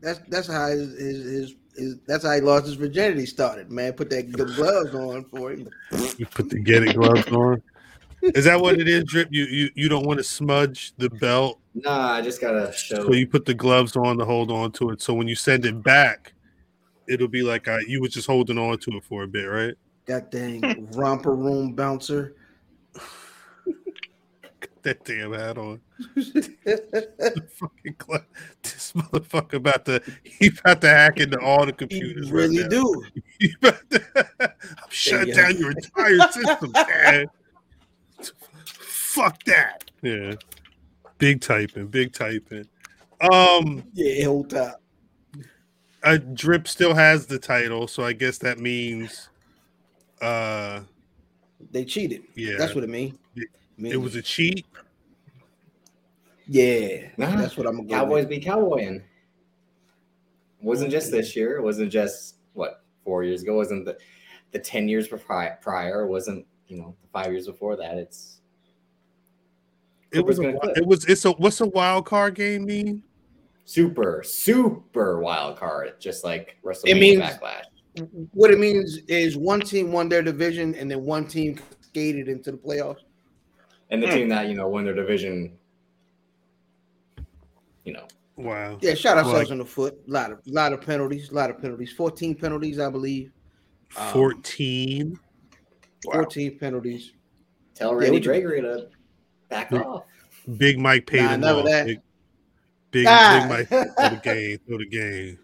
that's that's how his, his, his, his that's how he lost his virginity started. Man, put that the gloves on for him. You put the get it gloves on. Is that what it is, Drip? You you, you don't want to smudge the belt, Nah, I just gotta show. so you put the gloves on to hold on to it. So when you send it back, it'll be like uh, you were just holding on to it for a bit, right? That dang romper room bouncer. That damn hat on. Fucking cla- this motherfucker about to he about to hack into all the computers. right really now. do. He to- I'm shutting down your entire system, man. Fuck that. Yeah. Big typing, big typing. Um Yeah, hold top. A Drip still has the title, so I guess that means uh They cheated. Yeah. That's what it mean. It- it was a cheat. yeah. Nah, that's what I'm gonna go Cowboys with. be cowboying. Wasn't just this year. It wasn't just what four years ago. It wasn't the the ten years pri- prior. It wasn't you know the five years before that. It's It was a, it was it's a what's a wild card game mean? super super wild card, just like WrestleMania It means- Backlash. What it means is one team won their division and then one team skated into the playoffs. And the Hmm. team that you know won their division, you know, Wow. Yeah, shot ourselves Like- in the foot. A lot of lot of penalties, a lot of penalties. 14 penalties, I believe. Um, 14. Wow. 14 penalties. tell Randy what you- Gregory to back Yeah. off. Big Mike paid Nah, him none off. that. Big, big, Nah. big Mike throw the game. Throw the game.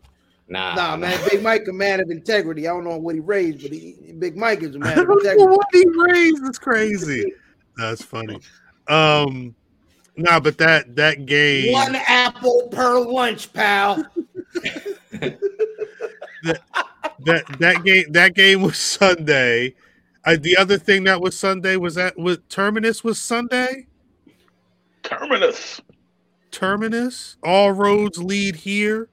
Nah, Nah, man, Big Mike a man of integrity. I don't know what he raised, but he, Big Mike is a man of integrity. what he raised is crazy. That's funny. Um, nah, but that that game. One apple per lunch, pal. that that game that game was Sunday. Uh, the other thing that was Sunday was that was Terminus was Sunday. Terminus. Terminus. All roads lead here.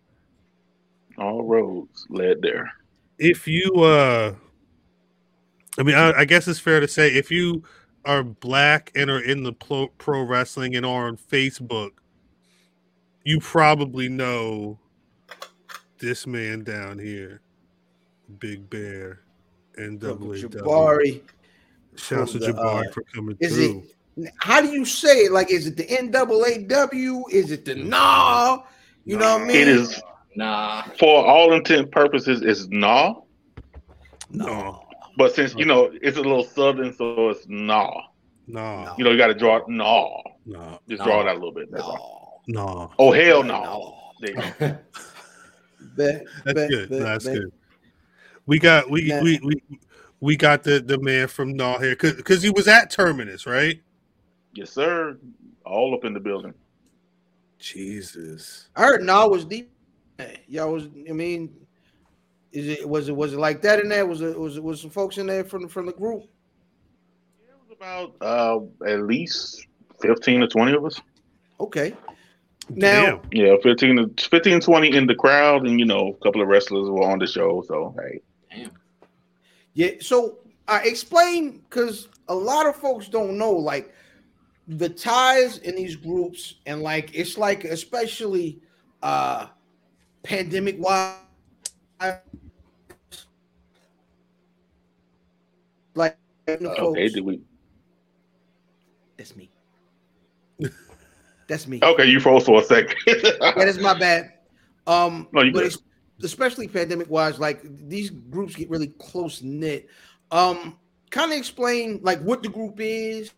All roads led there. If you, uh I mean, I, I guess it's fair to say if you are black and are in the pro, pro wrestling and are on Facebook, you probably know this man down here, Big Bear, and Jabari. Shouts to Jabari uh, for coming Is through. it? How do you say it? Like, is it the NAAW? Is it the Nah? You know what I mean? It is nah. for all intent purposes is nah. No, But since you know it's a little southern, so it's nah. no, You know, you got to draw it nah. no, Just Nah. draw it out a little bit. That's all. No. no. Oh hell no. There you go. Bet, That's bet, good. bet, That's bet. good. We got we Now- we we we got the the man from Nah here because he was at Terminus, right? Yes, sir. All up in the building. Jesus. I heard Nah was deep. Y'all was. I mean, is it was it was it like that in there? Was it was it was some folks in there from from the group? It was about uh, at least fifteen to twenty of us. Okay. Now, Damn. Yeah, 15 to 15, 20 in the crowd, and you know, a couple of wrestlers were on the show. So hey, Damn. yeah. So I explain because a lot of folks don't know like the ties in these groups, and like it's like especially uh pandemic wise, like the okay, folks- did we? That's me. That's me. Okay, you froze for a second. That is my bad. Um, No, you but good. especially pandemic wise, like these groups get really close knit. Um, kind of explain like what the group is,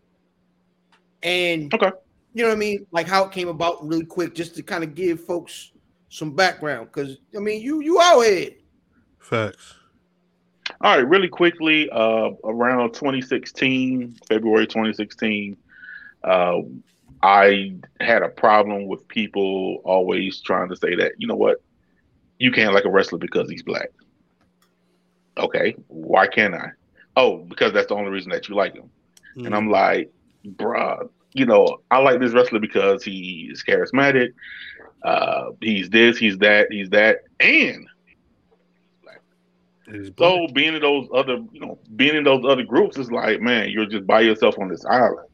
and Okay. you know what I mean, like how it came about, really quick, just to kind of give folks some background. Because I mean, you you out here. Facts. All right, really quickly, uh, around 2016, February 2016, uh, I had a problem with people always trying to say that, you know what, you can't like a wrestler because he's black. Okay, why can't I? Oh, because that's the only reason that you like him. Mm. And I'm like, bruh, you know, I like this wrestler because he is charismatic. Uh, he's this, he's that, he's that, and It is black. So being in those other, you know, being in those other groups is like, man, you're just by yourself on this island.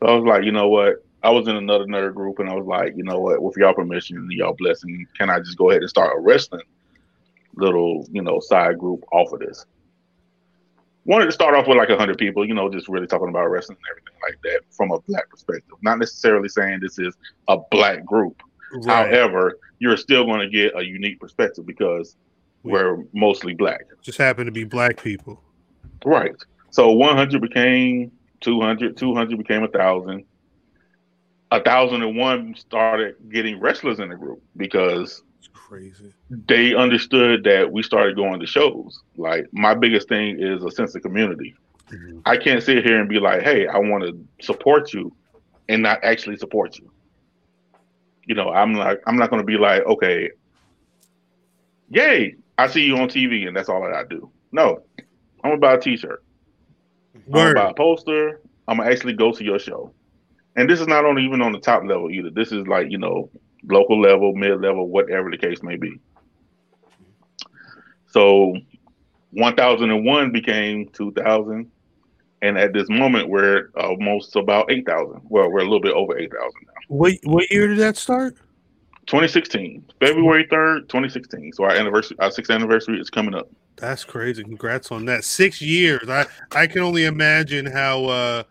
So I was like, you know what? I was in another nerd group, and I was like, you know what? With y'all permission and y'all blessing, can I just go ahead and start a wrestling little, you know, side group off of this? Wanted to start off with like hundred people, you know, just really talking about wrestling and everything like that from a black perspective. Not necessarily saying this is a black group. Right. However, you're still going to get a unique perspective because we're mostly black. Just happen to be black people. Right. So 100 became 200, 200 became a thousand. A thousand and one started getting wrestlers in the group because It's crazy. they understood that we started going to shows. Like my biggest thing is a sense of community. Mhm. I can't sit here and be like, "Hey, I want to support you," and not actually support you. You know, I'm like, I'm not going to be like, "Okay, yay, I see you on TV," and that's all that I do. No, I'm gonna buy a T-shirt. Word. I'm gonna buy a poster. I'm gonna actually go to your show. And this is not only even on the top level either. This is like you know local level, mid level, whatever the case may be. So, 1001 became 2000, and at this moment we're almost about 8,000. Well, we're a little bit over 8,000 now. What what year did that start? 2016, February 3rd, 2016. So our anniversary, our sixth anniversary is coming up. That's crazy. Congrats on that. Six years. I I can only imagine how uh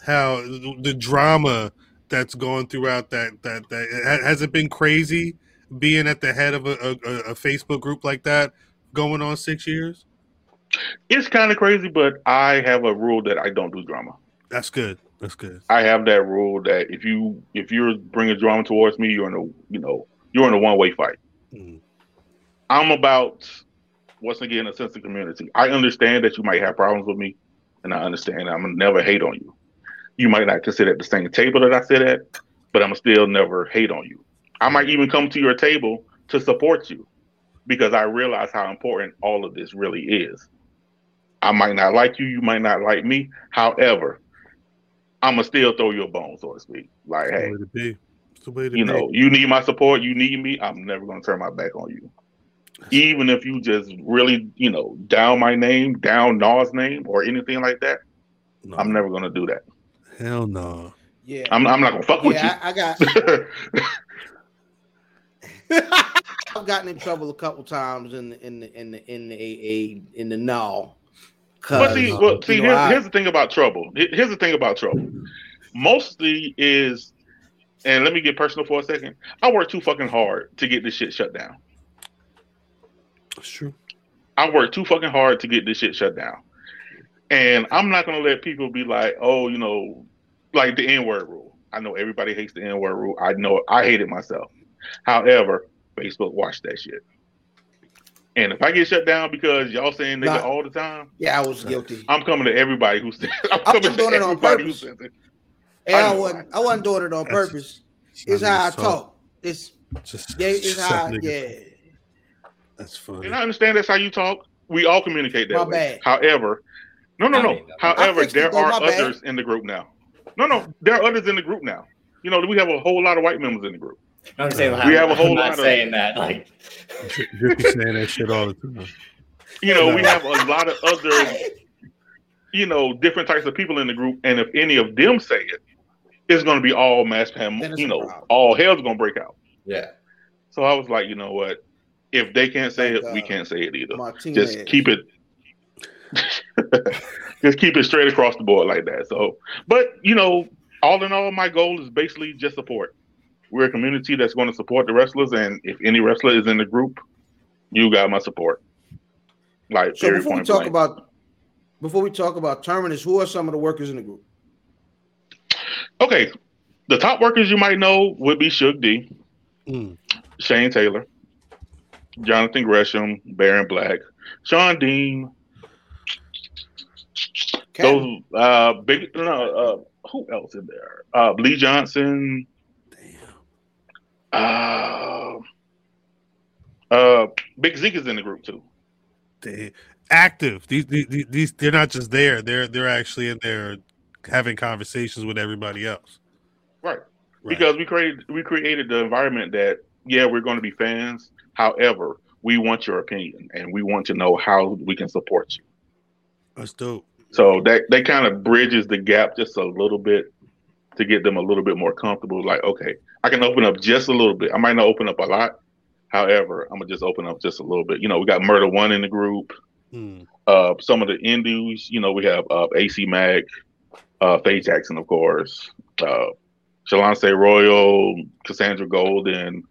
how the drama that's gone throughout that that that ha- has it been crazy being at the head of a, a, a Facebook group like that going on six years. It's kind of crazy, but I have a rule that I don't do drama. That's good. That's good. I have that rule that if you if you're bringing drama towards me, you're in a you know you're in a one way fight. Mm. I'm about once again a sense of community. I understand that you might have problems with me, and I understand I'm gonna never hate on you. You might not consider at the same table that I sit at, but I'm still never hate on you. I might even come to your table to support you because I realize how important all of this really is. I might not like you, you might not like me. However, I'm gonna still throw you a bone, so to speak. Like, It's the hey, way to be. It's the way to you know, you need my support, you need me. I'm never gonna turn my back on you. Even if you just really, you know, down my name, down Nas name, or anything like that, No. I'm never gonna do that. Hell no. Yeah. I'm, I'm not gonna fuck with yeah, I, I got you. I've gotten in trouble a couple times in the in the in the in the AA in the now. But see, well, see, know, here's, I- here's the thing about trouble. Here's the thing about trouble. Mostly is, and let me get personal for a second. I work too fucking hard to get this shit shut down. That's true. I work too fucking hard to get this shit shut down. And I'm not gonna let people be like, oh, you know, like the N-word rule. I know everybody hates the N-word rule. I know I hate it myself. However, Facebook watched that shit. And if I get shut down because y'all saying nigga Nah. all the time, yeah, I was guilty. I'm coming to everybody who said I'm I'm coming doing to it on everybody who purpose. it. And I I wasn't I wasn't doing it on That's- purpose. It's how I talk. It's Just, yeah, it's just how that yeah. That's funny. And I understand that's how you talk. We all communicate that My way. bad. However, no, no, no. However, I fixed it, there are my bad. others in the group now. No, no, there are others in the group now. You know, we have a whole lot of white members in the group. I'm saying We have a whole I'm lot not of- saying that like Drippy saying that shit all the time. You know, we have a lot of other, you know, different types of people in the group. And if any of them say it, it's going to be all mass pam. You know, problem. all hell's going to break out. yeah. So I was like, you know what? If they can't say Like, it, we uh, can't say it either. Martinez. just keep it just keep it straight across the board like that so but you know all in all my goal is basically just support we're a community that's going to support the wrestlers and if any wrestler is in the group you got my support like So before we talk blank. about before we talk about terminus, who are some of the workers in the group? okay the top workers you might know would be Suge D, Mm. Shane Taylor, Jonathan Gresham, Baron Black, Shawn Dean, those uh big no uh who else in there? Uh Lee Johnson, uh uh Big Zeke is in the group too. They active. These, these these they're not just there. They're they're actually in there having conversations with everybody else. Right. Right. Because we created we created the environment that yeah, we're going to be fans. However, we want your opinion and we want to know how we can support you. that's dope. So that that kind of bridges the gap just a little bit to get them a little bit more comfortable. Like, okay, I can open up just a little bit. I might not open up a lot. However, I'm gonna just open up just a little bit. You know, we got Murder One in the group. Hmm. Uh, some of the indies, you know, we have uh, AC Mac, uh, Faye Jackson, of course, uh, Shalonce Royal, Cassandra Golden.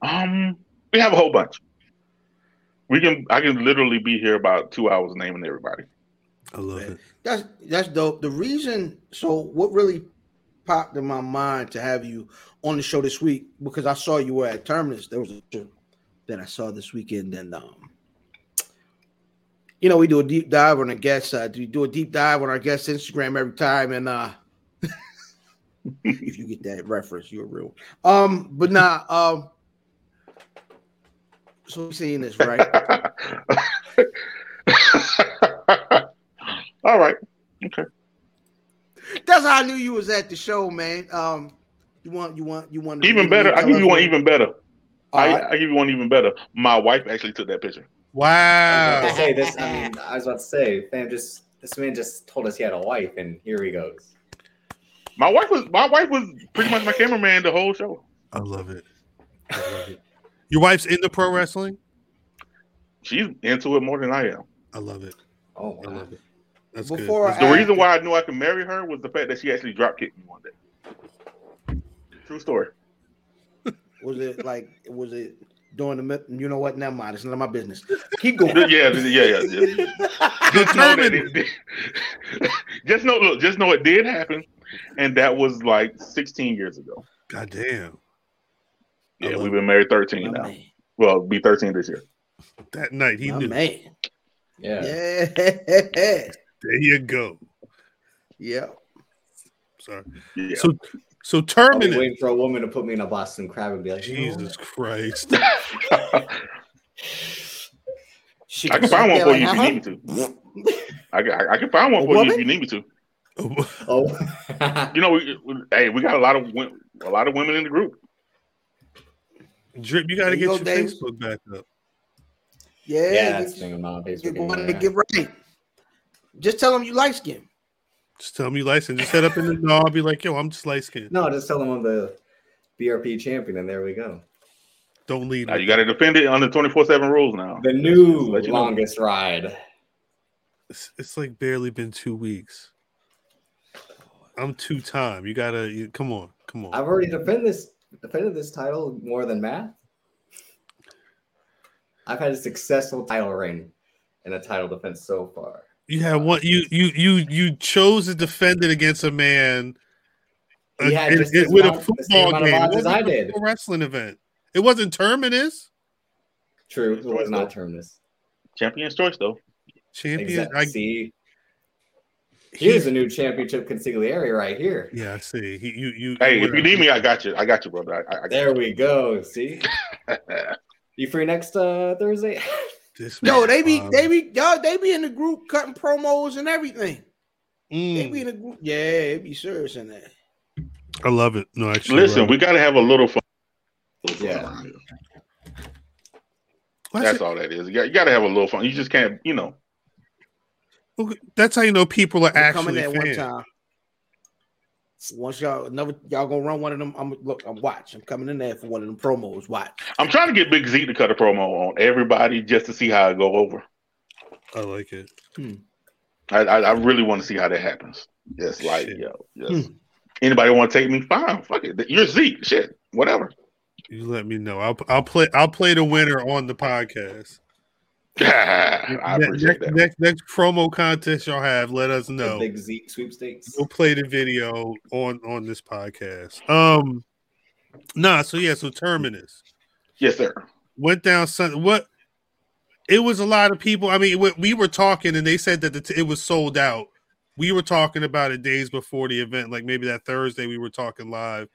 Um, we have a whole bunch. We can, I can literally be here about two hours naming everybody. I love it. That's that's dope. The reason, so what really popped in my mind to have you on the show this week because I saw you were at Terminus. There was a show that I saw this weekend, and um, you know, we do a deep dive on a guest. Uh, we do a deep dive on our guests' Instagram every time, and uh, if you get that reference, you're real. Um, but nah, um, so we're seeing this right. All right. That's how I knew you was at the show, man. Um, you want, you want, you want Even better. I give you one even better. I, right. I give you one even better. My wife actually took that picture. Wow. Hey, this. I mean, I was about to say, fam, just this man just told us he had a wife, and here he goes. My wife was my wife was pretty much my cameraman the whole show. I love it. I love it. Your wife's into pro wrestling? She's into it more than I am. I love it. Oh, I love it. That's Before good. The reason why I knew I could marry her was the fact that she actually drop kicked me one day. True story. Was it like was it during the you know what? Never mind. It's none of my business. Keep going. Yeah, yeah, yeah. yeah. Just know that it did. just know, look, just know it did happen, and that was like 16 years ago. God damn. Yeah, we've been married 13 now. man. Well, be 13 this year. That night he My knew. man. Yeah. Yeah. There you go. yeah. Sorry. Yeah. So so I'll be waiting for a woman to put me in a Boston crab and be like, Jesus Christ. She I can find one for you if you uh-huh. need me to. I can, I can find one A for you if you need me to. Oh, You know, we, we- hey, we got a lot of a lot of women in the group. Drip, you gotta get go, your Dave. Facebook back up. Yeah. yeah, you- that's the thing with my you're Facebook. to get right. Just tell them you light skin. Just tell them me license. Just set up in the no, I'll be like, yo, I'm just light skinned. No, just tell them I'm the BRP champion, and there we go. Don't lead Now you got to defend it under 24 seven rules now. The new Let you know. longest ride. It's, it's like barely been two weeks. I'm two time. You gotta you, come on, come on. I've already defended this defended this title more than Matt. I've had a successful title reign and a title defense so far. You had one. You you you you chose to defend it against a man. He uh, had it- it- with a amount- the football game. It as wasn't I a did. pro wrestling event. It wasn't terminus. True, it was not terminus. Champion's choice, though. Champion. Exactly. I, See, he- here's a new championship consigliere right here. yeah, I see. He, you you. Hey, if you need me, I got you. I got you, brother. I, I, I There we go. See, you free next uh, Thursday? This Yo, they be they be yo, they be in the group cutting promos and everything. They mm, be in the group. Yeah, they be serious in that. I love it. No, actually, Listen, love we got to have a little fun. Yeah. Well, That's all that is. You got, you got to have a little fun. You just can't, you know. that's- That's how you know people are I'm coming actually there one fans. time. Once y'all another y'all gonna run one of them. I'm look, I'm watch. I'm coming in there for one of them promos. Watch. I'm trying to get Big Z to cut a promo on everybody just to see how it go over. I like it. Hmm. I, I, I really want to see how that happens. Yes, like Shit. yo, yes. Hmm. Anybody want to take me? Fine, fuck it. You're Zeke. Shit, whatever. You let me know. I'll I'll play I'll play the winner on the podcast. I appreciate next, that. next next promo contest y'all have, let us The know. big Zeke sweepstakes. We'll play the video on on this podcast. Um, nah. So yeah. So terminus Yes, sir. went down. Sun. What? It was a lot of people. I mean, we, we were talking, and they said that the t- it was sold out. We were talking about it days before the event, like maybe that Thursday. We were talking live,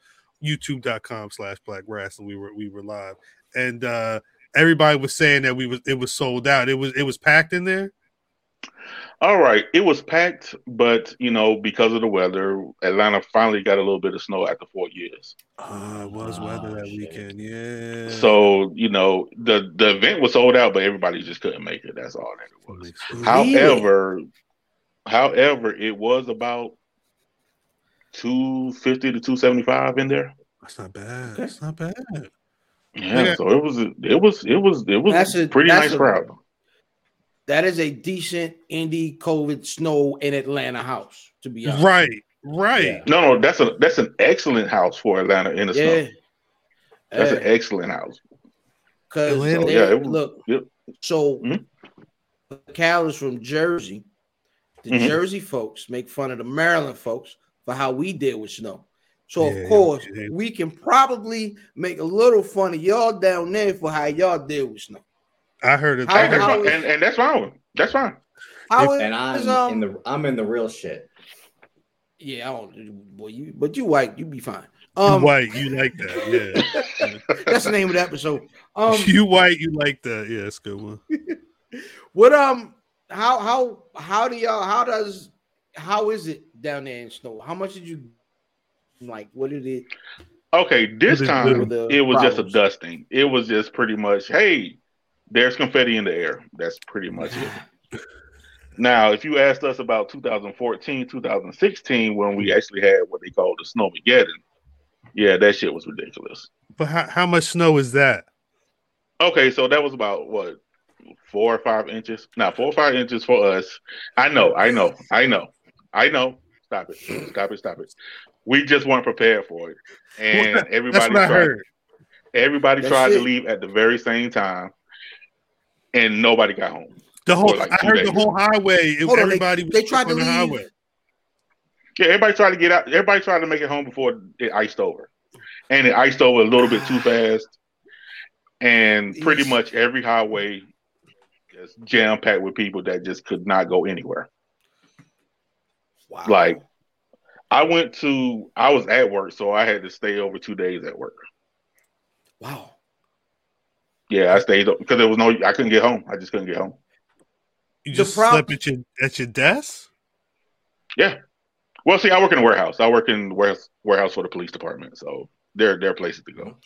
YouTube.com slash Black Wrestling. We were we were live, and uh everybody was saying that we was it was sold out. It was it was packed in there. All right, it was packed, but you know, because of the weather, Atlanta finally got a little bit of snow after four years. Ah, it was weather Ah, that shit. weekend. Yeah. So you know, the the event was sold out, but everybody just couldn't make it. That's all that it was. makes sense. However, however, it was about 250 to 275 in there. That's not bad. Okay. That's not bad. Yeah, Yeah. so it was it was it was it was That's a- pretty that's nice a- crowd. That is a decent indie COVID snow in Atlanta house, to be honest. Right, right. Yeah. No, no, that's a that's an excellent house for Atlanta in the Yeah. snow. That's Yeah. an excellent house. Because Atlanta- they- Yeah, it was- look, yep. so Mhm. Cal is from Jersey. The Mhm. Jersey folks make fun of the Maryland folks for how we deal with snow. So Yeah, of course yeah. we can probably make a little fun of y'all down there for how y'all deal with snow. I heard it. How- I And, that's heard how- fine. and, and that's fine. That's fine. How is, And I'm um, in the I'm in the real shit. yeah, I don't boy you but you white, you be fine. you Um white. You like that? Yeah. that's the name of the episode. Um you white. You like that? Yeah, it's a good one. What um how how how do y'all how does how is it down there in snow? How much did you like what did it Okay, this With time it was just a dusting. It was just pretty much, hey, there's confetti in the air. That's pretty much it. Now, if you asked us about 2014, 2016, when we actually had what they called the Snowmageddon, yeah, that shit was ridiculous. But how, how much snow is that? Okay, so that was about what four or five inches. Now, four or five inches for us. I know, I know, I know, I know. Stop it! Stop it! Stop it! We just weren't prepared for it, and That's everybody tried. heard. Everybody That's tried to leave at the very same time, and nobody got home. The whole. Like I heard days. the whole highway. it- Hold on, everybody was they tried stuck to the leave. highway. Yeah, everybody tried to get out. Everybody tried to make it home before it iced over, and it iced over a little bit too fast, and pretty much every highway just jam packed with people that just could not go anywhere. wow. Like, I went to, I was at work, so I had to stay over two days at work. wow. Yeah, I stayed because there was no, I couldn't get home. I just couldn't get home. You just prob- slept at your at your desk. Yeah. Well, see, I work in a warehouse. I work in warehouse warehouse for the police department, so there there are places to go.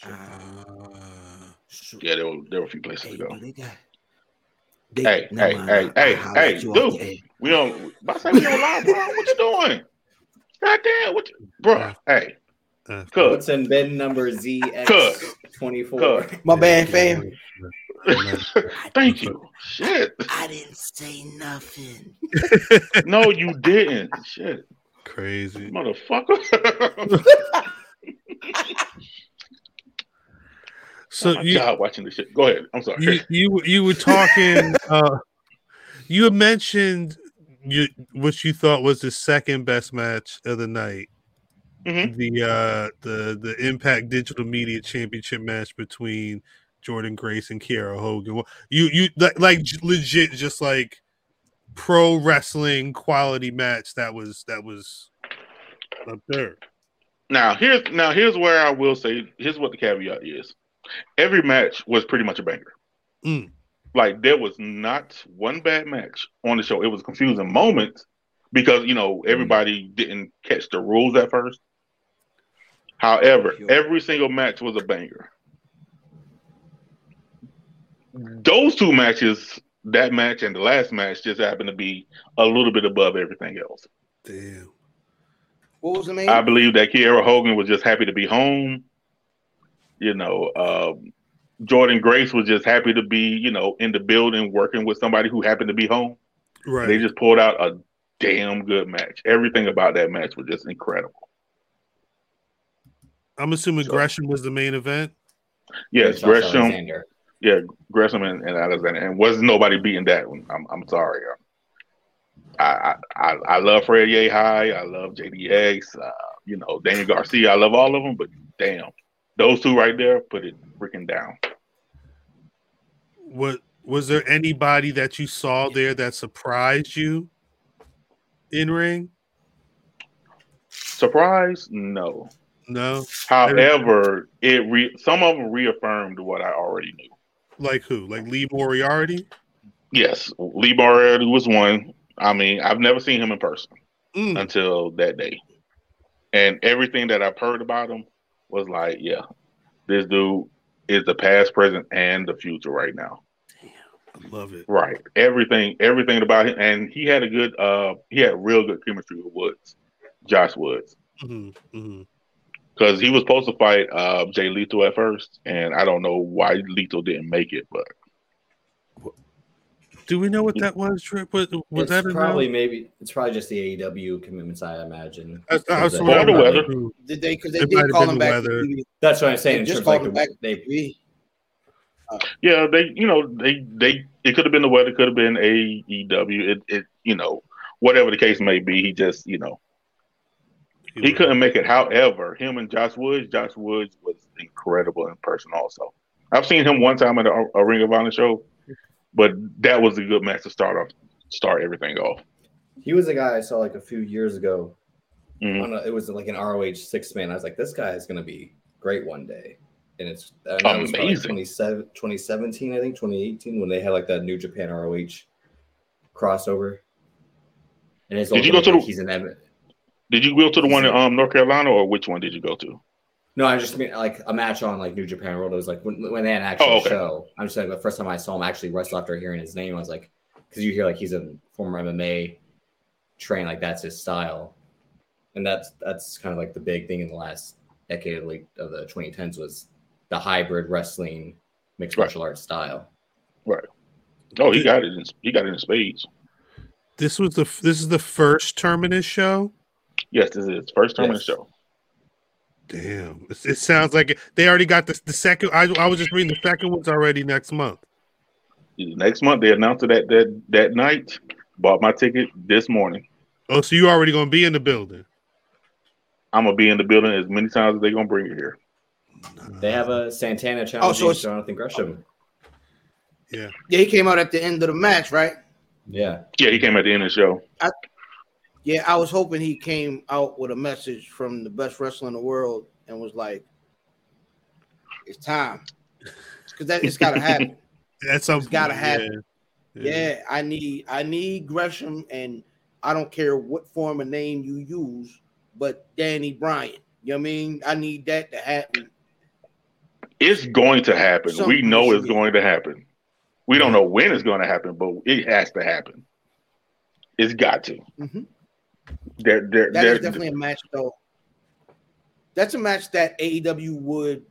So- Yeah, there were there were a few places hey, to go. they Hey, never hey, mind, hey, I'll- hey, I'll hey, dude. off. We don't. I say we don't lie, bro. What you doing? God damn, what, you, bro? Hey, Uh, cook. What's in bed number ZX twenty four? My bad, fam. Thank you. Shit. I didn't say nothing. No, you didn't. Shit, Crazy. motherfucker. So my you, job watching this shit. Go ahead. I'm sorry. you you you were talking. uh You had mentioned you what you thought was the second best match of the night. Mhm. The uh the the Impact Digital Media Championship match between Jordan Grace and Kiera Hogan. You you like, like legit just like pro wrestling quality match that was that was up there. Now here's now here's where I will say here's what the caveat is. Every match was pretty much a banger. Mm. Like there was not one bad match on the show. It was confusing moments because you know everybody didn't catch the rules at first. However, Sure. every single match was a banger. Those two matches, that match and the last match, just happened to be a little bit above everything else. Damn. What was the name? I believe that Kiera Hogan was just happy to be home. You know, um, Jordan Grace was just happy to be, you know, in the building working with somebody who happened to be home. Right. They just pulled out a damn good match. Everything about that match was just incredible. I'm assuming So- Gresham was the main event. Yes, Gresham, Alexander. yeah, Gresham and, and Alexander, and wasn't nobody beating that one. I'm, I'm sorry. I, I, I, I love Fred Yehi. I love JDX. Uh, you know, Daniel Garcia. I love all of them, but damn, those two right there put it freaking down. What was there anybody that you saw there that surprised you in ring? Surprise? No. No. However, it re- some of them reaffirmed what I already knew. Like who? Like Lee Moriarty? Yes, Lee Moriarty was one. I mean, I've never seen him in person Mm. until that day, and everything that I've heard about him was like, yeah, this dude is the past, present, and the future right now. I love it. Right, everything, everything about him, and he had a good, uh, he had real good chemistry with Woods, Josh Woods. mm-hmm mm-hmm. because he was supposed to fight uh, Jay Lethal at first, and I don't know why Lethal didn't make it, but Do we know what that was? Trip? Was, was it's that a no? probably maybe it's probably just the AEW commitments, I imagine. I, I was Because, uh, Or the weather. Did they? Because they It did have call him back. weather. to TV. That's what I'm saying. They just terms called like him back. they TV. yeah, they you know they they it could have been the weather, could have been AEW, it it you know whatever the case may be, he just you know he couldn't make it. However, him and Josh Woods, Josh Woods was incredible in person. Also, I've seen him one time at a, a Ring of Honor show, but that was a good match to start off, start everything off. he was a guy I saw like a few years ago. Mhm. On a, it was like an ROH six man. I was like, this guy is gonna be great one day. And it's and Amazing. 2017, I think, 2018, when they had like that New Japan ROH crossover. And his Did you go to like, the- he's. Did you go to the one in um, North Carolina, or which one did you go to? No, I just mean like a match on like New Japan World. It was like when, when they had an actual Oh, okay. show. I'm just like the first time I saw him actually wrestle after hearing his name, I was like, because you hear like he's a former MMA train, like that's his style, and that's that's kind of like the big thing in the last decade of, like, of the 2010s was the hybrid wrestling mixed Right. martial arts style. Right. Oh, he got it. In, he got it in spades. This was the this is the first terminus show. Yes, this is his first time in the Yes. show. Damn, it, it sounds like it, they already got the the second. I, I was just reading the second one's already next month. Next month they announced it that that that night. Bought my ticket this morning. Oh, so you already gonna be in the building? I'm gonna be in the building as many times as they're gonna bring it here. They have a Santana challenging oh, it's- Jonathan Gresham. Yeah, Yeah, he came out at the end of the match, right? Yeah, Yeah, he came at the end of the show. Yeah, I was hoping he came out with a message from the best wrestler in the world and was like, "It's time," because that it's got to happen. that's something. gotta happen. Yeah. yeah, I need I need Gresham, and I don't care what form of name you use, but Daniel Bryan. You know what I mean? I need that to happen. It's going to happen. we know it's going to happen. We don't know when it's going to happen, but it has to happen. It's got to. Mhm. There, there, That there. is definitely a match, though. That's a match that AEW would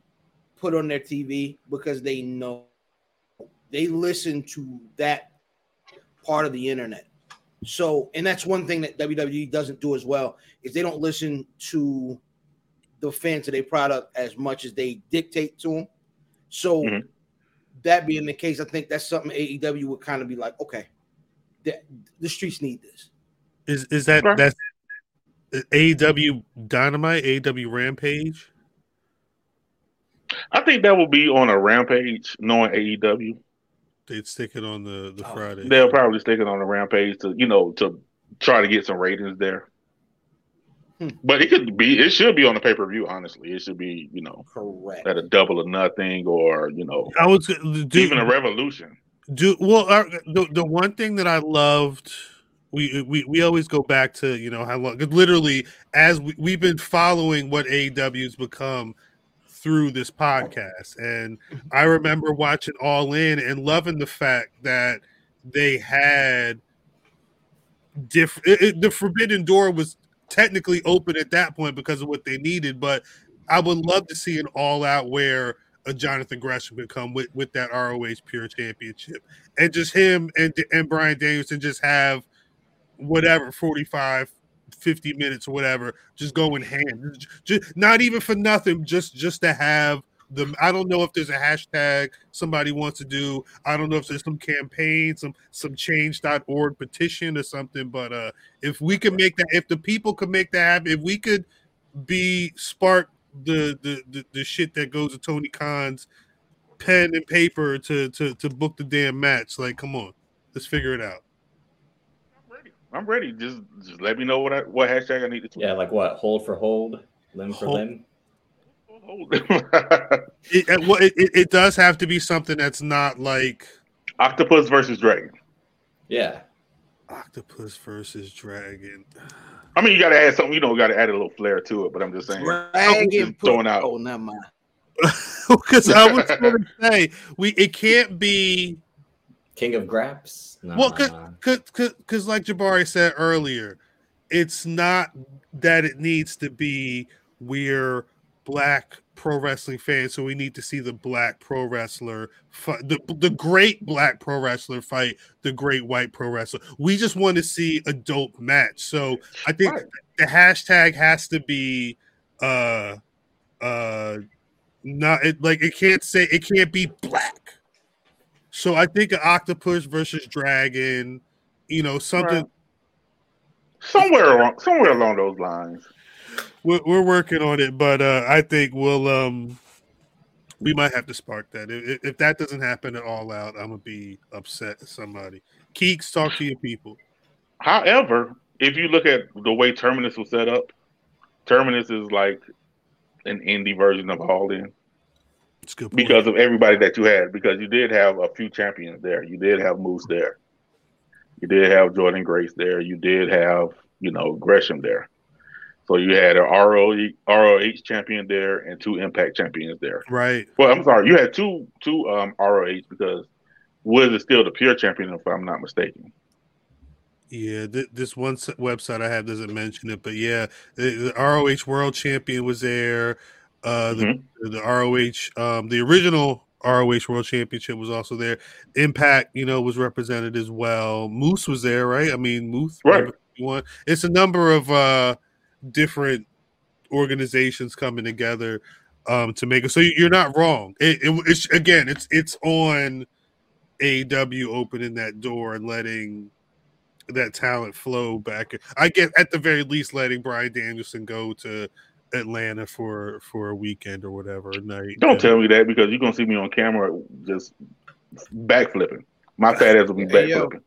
put on their TV because they know they listen to that part of the internet. So, and that's one thing that WWE doesn't do as well is they don't listen to the fans of their product as much as they dictate to them. So, Mhm. that being the case, I think that's something AEW would kind of be like, okay, the, the streets need this. Is is that Sure. that's AEW Dynamite, AW Rampage? I think that will be on a rampage, knowing AEW. They'd stick it on the the Oh, Friday. They'll probably stick it on a rampage to, you know, to try to get some ratings there. Hmm. But it could be, it should be on the pay per view. Honestly, it should be, you know, Correct. at a double or nothing, or you know, I was do, even a revolution. do well. Uh, the the one thing that I loved. We, we we always go back to you know how long literally as we, we've been following what AEW's become through this podcast. And mm-hmm. I remember watching All In and loving the fact that they had different the Forbidden Door was technically open at that point because of what they needed but I would love to see an all out where a Jonathan Gresham could come with with that ROH Pure Championship. And just him and and Brian Danielson just have whatever 45 50 minutes or whatever just go in hand. Just, not even for nothing just just to have the i don't know if there's a hashtag somebody wants to do i don't know if there's some campaign some some change.org petition or something but uh if we could make that if the people could make that happen if we could be spark the the the, the shit that goes to tony khan's pen and paper to to to book the damn match like come on let's figure it out I'm ready. Just just let me know what I, what hashtag I need to tweet. yeah, like what? Hold for hold, limb for Hold- limb. Hold. it, it, well, it, it it does have to be something that's not like Octopus versus Dragon. Yeah, octopus versus dragon. I mean, you got to add something. You know, got to add a little flair to it. But I'm just saying. Dragon Just put- throwing out. Oh, never mind. Because I was going to say we it can't be King of Graps. No, well because like Jabari said earlier, it's not that it needs to be we're black pro wrestling fans, so we need to see the black pro wrestler fight, the, the great black pro wrestler fight the great white pro wrestler. We just want to see a dope match. So I think Right. the hashtag has to be uh uh not it like it can't say it can't be black. So I think an octopus versus dragon, you know, something Right. somewhere along somewhere along those lines. we're, we're working on it, but uh, I think we'll um we might have to spark that. If, if that doesn't happen at all out, I'm gonna be upset at somebody. Keeks, talk to your people. However, if you look at the way Terminus was set up, Terminus is like an indie version of All In It's a good point. Because of everybody that you had. Because you did have a few champions there. You did have Moose there. You did have Jordan Grace there. You did have you know Gresham there. So you had a ROE, ROH champion there and two Impact champions there. right. Well, I'm sorry, you had two two um, ROH because Woods is still the pure champion if I'm not mistaken. Yeah, th- this one website I have doesn't mention it, but yeah, the, the ROH World Champion was there. Uh, the, Mm-hmm. the ROH, um, the original ROH World Championship was also there. Impact, you know, was represented as well. Moose was there, right? I mean, Moose, Right. One. It's a number of uh different organizations coming together um to make it. So you're not wrong. It, it, it's again, it's it's on AW opening that door and letting that talent flow back. I get at the very least letting Brian Danielson go to Atlanta for for a weekend or whatever night. Don't tell me that because you're gonna see me on camera just backflipping. My fat ass will be Hey, backflipping.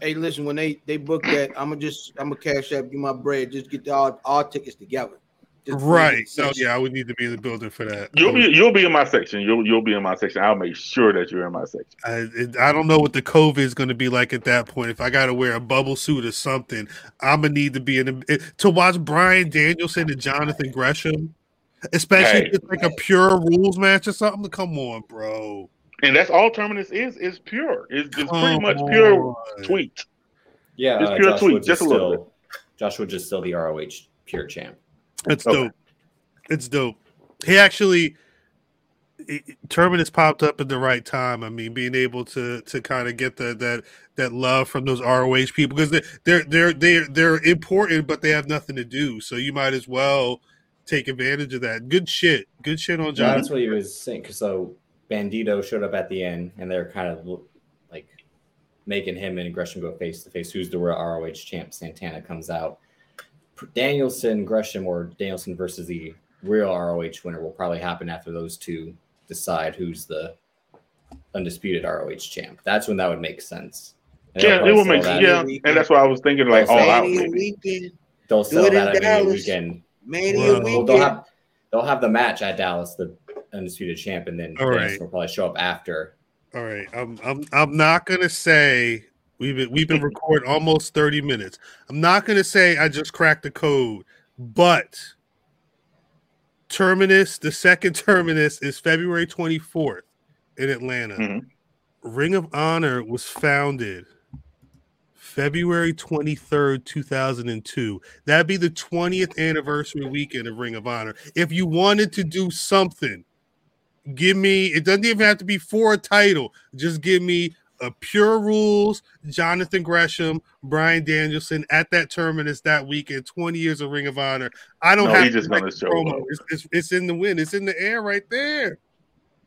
Hey, listen, when they they book that, I'm gonna just I'm gonna cash up you my bread. Just get the all, all tickets together. Just Right. it. So yeah, I would need to be in the building for that. You'll be you'll be in my section. You'll you'll be in my section. I'll make sure that you're in my section. I, I don't know what the COVID is going to be like at that point. If I got to wear a bubble suit or something, I'm gonna need to be in the, to watch Brian Danielson and Jonathan Gresham, especially Hey. if it's like a pure rules match or something. Come on, bro. And that's all Terminus is is pure. It's, it's pretty much pure on. tweet. Yeah, Just uh, pure Josh tweet, Woods just a little still Josh Woods is still the ROH pure champ. It's Okay. dope. It's dope. He actually it- Terminus popped up at the right time. I mean, being able to to kind of get the that that love from those ROH people because they they're they're they're they're important, but they have nothing to do. So you might as well take advantage of that. Good shit. Good shit on John. that's what he was saying. So Bandido showed up at the end, and they're kind of like making him and Gresham go face to face. Who's the real ROH champ? Santana comes out. Danielson, Gresham, or Danielson versus the real ROH winner will probably happen after those two decide who's the undisputed ROH champ. That's when that would make sense. And Yeah, it probably will make that- yeah, and that's why I was thinking like oh, all out. Mania weekend, They'll Do sell it in that at Mania Dallas. weekend. Mania Well, Well, weekend. they'll have they'll have the match at Dallas, the undisputed champ, and then All right. will probably show up after. All right. I'm I'm I'm not gonna say we've been we've been recording almost 30 minutes. I'm not gonna say I just cracked the code, but Terminus, the second terminus is February 24th in Atlanta. Mhm. Ring of Honor was founded February 23rd, 2002. That'd be the 20th anniversary weekend of Ring of Honor. If you wanted to do something, give me it doesn't even have to be for a title, just give me a pure rules, Jonathan Gresham, Brian Danielson at that terminus that weekend, 20 years of Ring of Honor. I don't No, have to just gonna show promo. It's, it's, it's in the wind, it's in the air right there.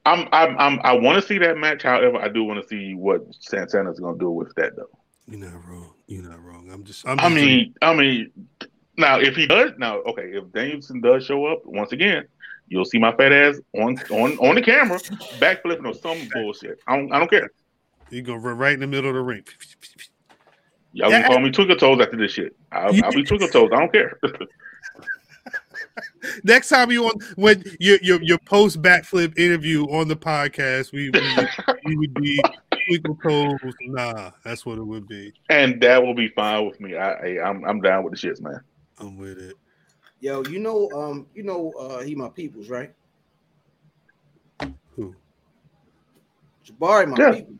I'm, I'm, I'm I want to see that match. However, I do want to see what Santana's going to do with that, though. You're not wrong. You're not wrong. I'm just I'm I just mean, I mean, now if he does, now okay, if Danielson does show up once again, you'll see my fat ass on on on the camera backflipping or some bullshit. I don't, I don't care. You go right in the middle of the ring. Y'all Yeah. can call me Twinkle Toes after this shit. I'll, I'll be Twinkle Toes. I don't care. Next time you on when your your, your post backflip interview on the podcast, we we, we would be twinkle toes. Nah, that's what it would be. and that will be fine with me. I, I I'm I'm down with the shits, man. I'm with it. Yo, you know, um, you know, uh, he my peoples, right? Who? Jabari, my Yeah. people.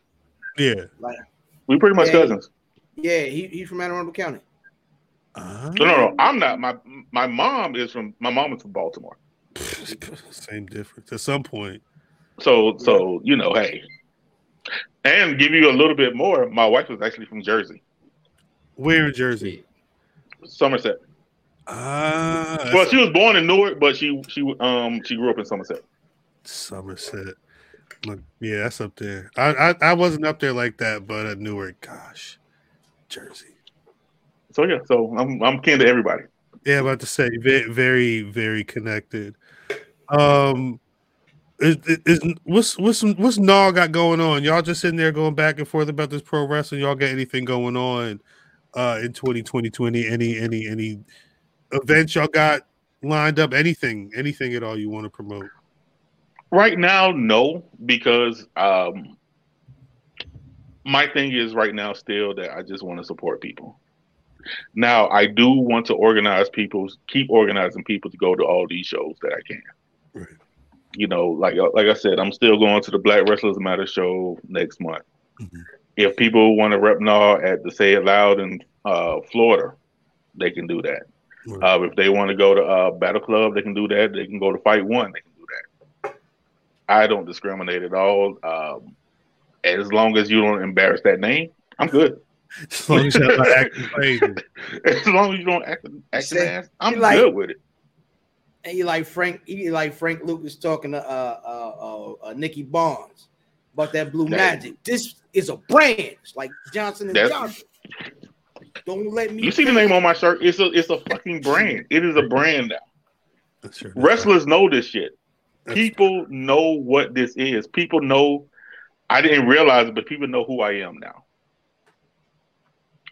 Yeah. Like, We pretty much Yeah. cousins. Yeah, he, he's from Anne Arundel County. Uh, No, no, no. I'm not. My my mom is from. My mom is from Baltimore. Same difference. At some point, So so you know, hey, and give you a little bit more. My wife was actually from Jersey, where in Jersey? Somerset. Ah, Well, she was born in Newark, but she she um she grew up in Somerset. Somerset. Look, yeah, that's up there. I, I I wasn't up there like that, but at Newark, gosh, Jersey. So yeah, so I'm I'm kin to everybody. Yeah, about to say very, very, connected. Um, is, is what's what's what's Naw got going on? Y'all just sitting there going back and forth about this pro wrestling. Y'all got anything going on uh in 2020, 20, any any any events y'all got lined up? Anything, anything at all you want to promote? Right now, no, because um my thing is right now still that I just want to support people. Now I do want to organize people, keep organizing people to go to all these shows that I can. Right. You know, like like I said, I'm still going to the Black Wrestlers Matter show next month. Mhm. If people want to rep Naw at the Say It Loud in uh, Florida, they can do that. Right. Uh, if they want to go to uh, Battle Club, they can do that. They can go to Fight One, they can. I don't discriminate at all. Um, as long as you don't embarrass that name, I'm good. As long as y'all not acting. As long as you don't act act Say- an ass, I'm like- good with it. And you like Frank, you like Frank Lucas talking to uh, uh, uh, uh, Nicky Barnes about that blue That- magic. This is a brand, It's like Johnson and That's- Johnson. Don't let me. You see the name on my shirt? It's a it's a fucking brand. It is a brand now. That's your- Wrestlers know this shit. That's- People know what this is. People know. I didn't realize it, but people know who I am now.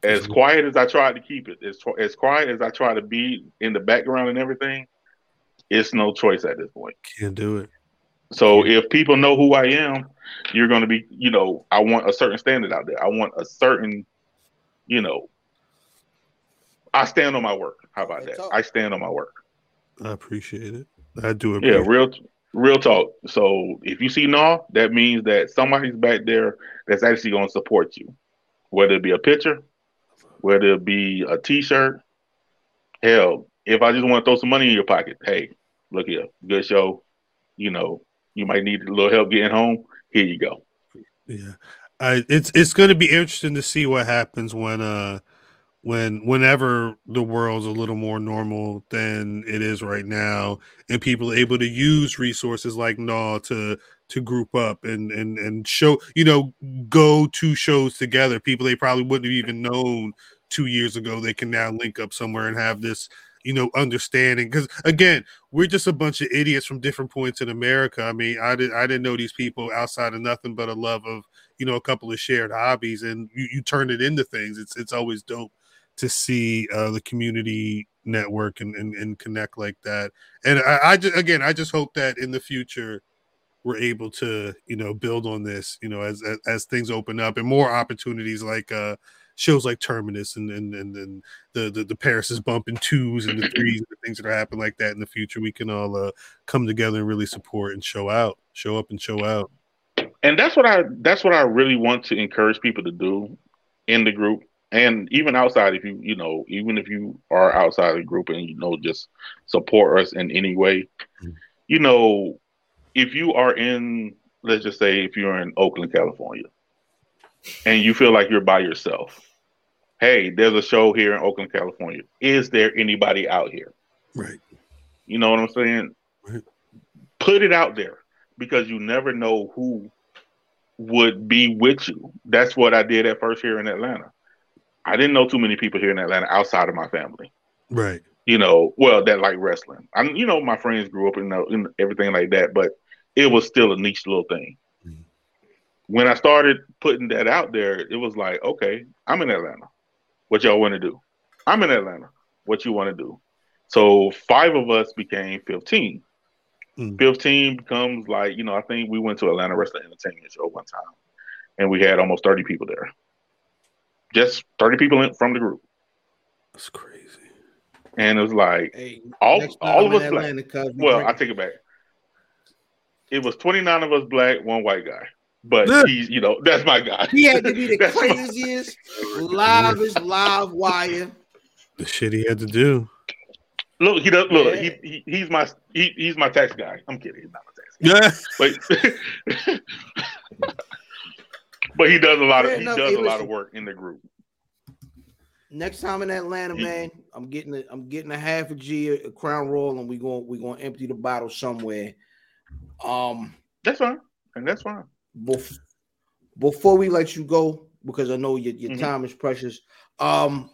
As quiet as I tried to keep it, as as quiet as I try to be in the background and everything, it's no choice at this point. Can't do it. So if people know who I am, you're going to be, you know, I want a certain standard out there. I want a certain, you know, I stand on my work. How about that? I stand on my work. I appreciate it. I do it. Yeah, appreciate real, real talk. So if you see Naw, that means that somebody's back there that's actually going to support you, whether it be a picture, whether it be a T-shirt. Hell, if I just want to throw some money in your pocket, hey, look here, good show. You know, you might need a little help getting home. Here you go. Yeah, I, it's it's going to be interesting to see what happens when uh when whenever the world's a little more normal than it is right now, and people are able to use resources like Naw to to group up and and and show you know go to shows together. People they probably wouldn't have even known two years ago. They can now link up somewhere and have this you know understanding because again we're just a bunch of idiots from different points in america i mean i did i didn't know these people outside of nothing but a love of you know a couple of shared hobbies and you, you turn it into things it's it's always dope to see uh the community network and and, and connect like that. And I, I just again i just hope that in the future we're able to you know build on this you know as as, as things open up and more opportunities like uh shows like terminus and and and, and the, the the paris is bumping twos and the threes and the things that are happening like that in the future we can all uh come together and really support and show out show up and show out. And that's what I that's what I really want to encourage people to do in the group and even outside if you you know even if you are outside the group and you know just support us in any way Mhm. you know if you are in let's just say if you're in Oakland California and you feel like you're by yourself hey there's a show here in Oakland California is there anybody out here right you know what I'm saying? Right. Put it out there because you never know who would be with you. That's what I did at first here in Atlanta. I didn't know too many people here in Atlanta outside of my family. right You know, well, that like wrestling. I, you know, my friends grew up in, the, in everything like that, but it was still a niche little thing. Mhm. When I started putting that out there, it was like, okay, I'm in Atlanta. What y'all want to do? I'm in Atlanta. What you want to do? So five of us became 15. Mm. 15 becomes like, you know, I think we went to Atlanta Wrestling Entertainment Show one time and we had almost 30 people there. Just 30 people in, from the group. that's crazy And it was like, Hey, All- all of us black. Atlanta, cuz well, drink- I take it back. It was 29 of us black, one white guy. But Yeah. he's, you know, that's my guy. He had to be the That's my- craziest, livest live wire The shit he had to do. Look, he does. Look, Yeah. he, he he's my he, he's my tax guy. I'm kidding. He's not my tax guy. Yeah. But but he does a lot of he enough. does a lot of work in the group. Next time in Atlanta, Yeah. man, I'm getting a, I'm getting a half a G a Crown Royal, and we going we gonna empty the bottle somewhere. Um, That's fine, and that's fine. bef- before we let you go, because I know your, your Mhm. time is precious. Um,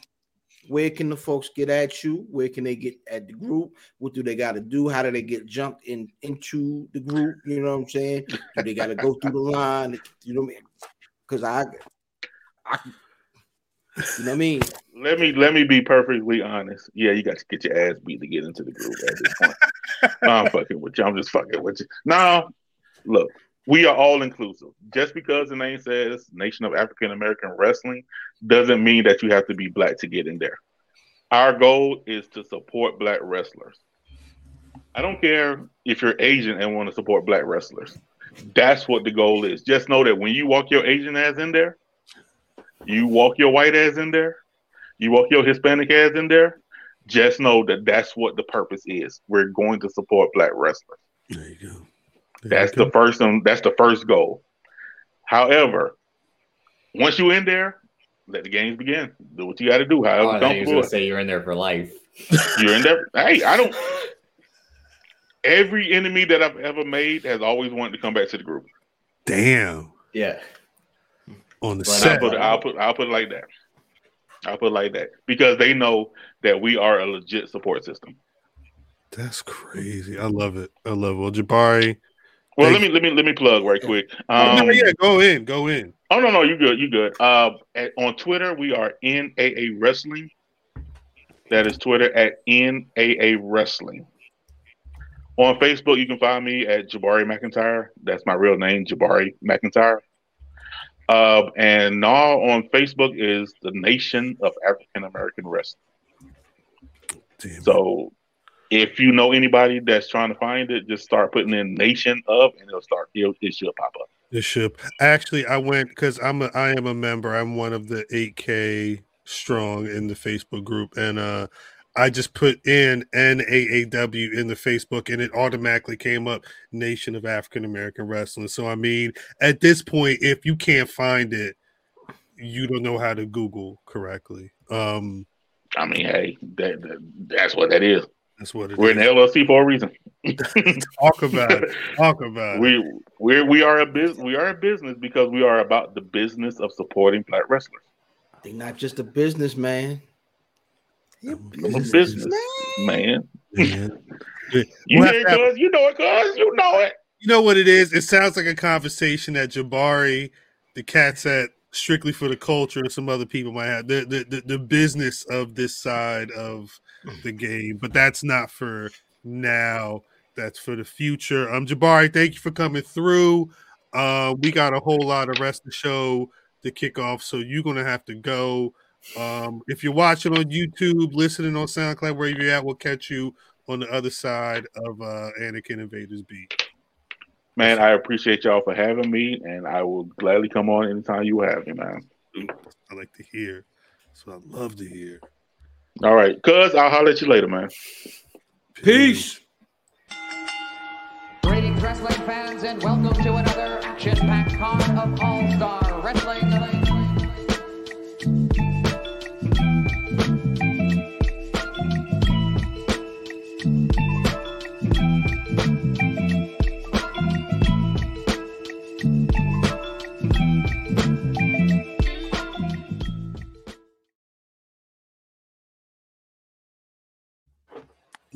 where can the folks get at you? Where can they get at the group? What do they got to do? How do they get jumped in into the group? You know what I'm saying? Do they got to go through the line? You know what I mean? Because I, I, you know what I mean? Let me let me be perfectly honest. Yeah, you got to get your ass beat to get into the group at this point. no, I'm fucking with you. I'm just fucking with you. No, look, we are all inclusive. Just because the name says Nation of African American Wrestling doesn't mean that you have to be black to get in there. Our goal is to support black wrestlers. I don't care if you're Asian and want to support black wrestlers. That's what the goal is. Just know that when you walk your Asian ass in there, you walk your white ass in there, you walk your Hispanic ass in there, just know that that's what the purpose is. We're going to support black wrestlers. There you go. There That's you the first one. That's the first goal. However, once you're in there, let the games begin. Do what you got to do. Oh, However, I thought you comfortable. say you're in there for life. You're in there. Hey, I don't. Every enemy that I've ever made has always wanted to come back to the group. Damn. Yeah. On the Right I'll set. put, I'll put I'll put it like that. I'll put it like that because they know that we are a legit support system. That's crazy. I love it. I love it. Well, Jabari. Well, let me let me let me plug right quick. Um, no, yeah, go in. Go in. Oh no, no, you good, you good. Uh, at, on Twitter, we are NAA Wrestling. That is Twitter at NAA Wrestling. On Facebook, you can find me at Jabari McIntyre. That's my real name, Jabari McIntyre. Uh, and now on Facebook is the Nation of African American Wrestling. Damn. So if you know anybody that's trying to find it, just start putting in Nation of, and it'll start. It'll, it should pop up. The should. Actually, I went because I'm a I am a member. I'm one of the 8K strong in the Facebook group, and uh, I just put in NAAW in the Facebook, and it automatically came up Nation of African American Wrestling. So I mean, at this point, if you can't find it, you don't know how to Google correctly. Um, I mean, hey, that, that that's what that is. that's what it We're an is. LLC for a reason. Talk about it. Talk about it. we we we are a business. We are a business because we are about the business of supporting black wrestlers. They not just a businessman. He a I'm a business man. Man. You We'll have hear have- it, cuz? You know it, cuz you know it. You know what it is? It sounds like a conversation that Jabari, the cats at strictly for the culture, and some other people might have the the, the, the business of this side of the game, but that's not for now. That's for the future. Um, Jabari, thank you for coming through. Uh, we got a whole lot of rest of the show to kick off, so you're gonna have to go. Um, if you're watching on YouTube, listening on SoundCloud, wherever you're at, we'll catch you on the other side of uh, Anikan and Vader's Beat. Man, I appreciate y'all for having me, and I will gladly come on anytime you have me, man. I like to hear. That's what I love to hear. All right, cuz I'll holler at you later, man. Peace. Greetings, wrestling fans, and welcome to another action-packed card of All-Star Wrestling.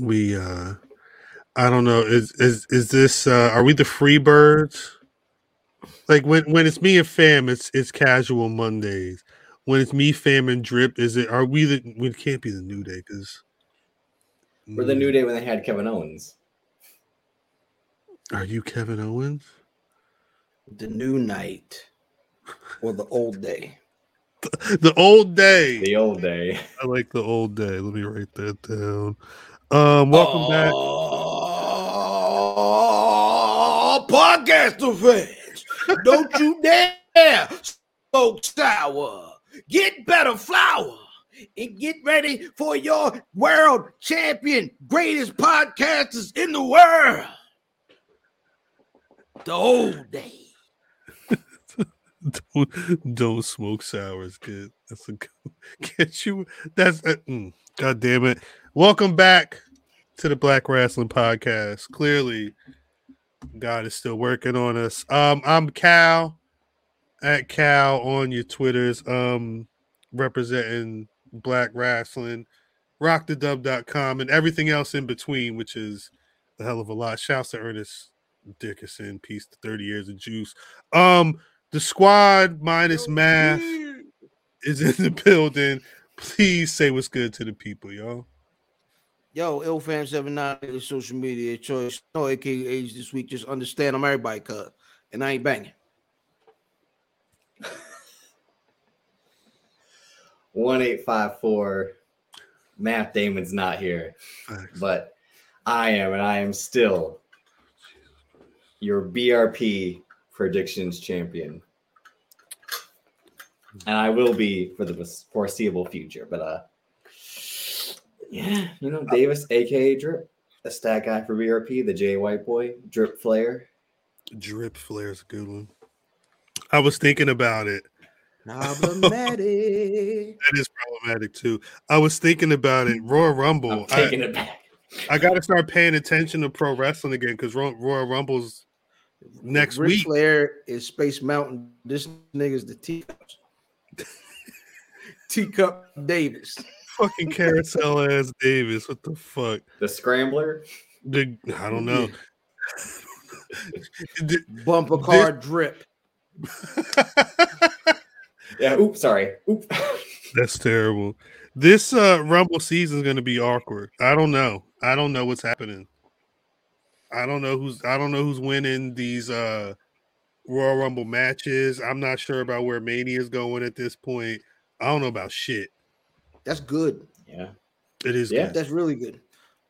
We uh I don't know. Is is is this uh are we the free birds? Like when when it's me and fam, it's it's casual Mondays. When it's me, fam, and drip, is it are we the we can't be the new day because We're the new day when they had Kevin Owens. Are you Kevin Owens? The new night or the old day. The old day. The old day. I like the old day. Let me write that down. Um, welcome back. Oh, podcaster fans, don't you dare smoke sour. Get better flour and get ready for your world champion, greatest podcasters in the world. The old day. don't, don't smoke sours, kid. That's a good. Get you. That's a, mm, God damn it. Welcome back to the Black Wrestling Podcast. Clearly, God is still working on us. Um, I'm khal at khal on your Twitters. Um, representing Black Wrestling, rockthedub.com, and everything else in between, which is a hell of a lot. Shouts to Ernest Dickerson. Peace to 30 years of juice. Um, the squad minus math is in the building. Please say what's good to the people, y'all. Yo, Ilfam79 social media choice. No AKA age this week. Just understand I'm everybody cut. And I ain't banging. One eight five four. Matt Damon's not here, Facts. but I am, and I am still your BRP predictions champion, and I will be for the foreseeable future. But uh, yeah, you know Davis, aka Drip, a stat guy for BRP, the Jay White boy, Drip Flair. Drip Flair's a good one. I was thinking about it. Problematic. That is problematic too. I was thinking about it. Royal Rumble. I'm I, taking it back. I got to start paying attention to pro wrestling again because Royal Rumble's next Ric week. Flair is Space Mountain. This nigga's the teacups. Teacup Davis. fucking carousel ass Davis. What the fuck? The Scrambler. The, I don't know. The- Bumper car drip. Yeah. Oops. Sorry. Oops. That's terrible. This uh Rumble season is going to be awkward. I don't know. I don't know what's happening. I don't know who's I don't know who's winning these uh Royal Rumble matches. I'm not sure about where Mania is going at this point. I don't know about shit. That's good. yeah. It is Yeah. good. That's really good.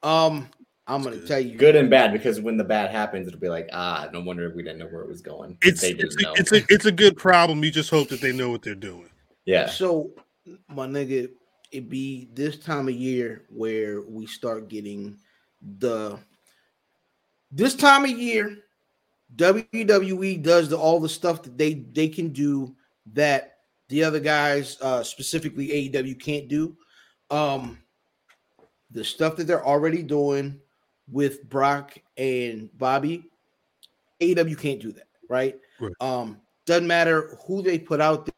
Um, I'm gonna tell you. Good and bad because when the bad happens, it'll be like, ah, no wonder if we didn't know where it was going. It's they it's didn't a, know. it's a it's a good problem. You just hope that they know what they're doing. yeah. So, my nigga, it be this time of year where we start getting the. This time of year, WWE does the, all the stuff that they they can do that the other guys, uh, specifically AEW, can't do. Um, the stuff that they're already doing with Brock and Bobby, AEW can't do that, right? Right. Um, doesn't matter who they put out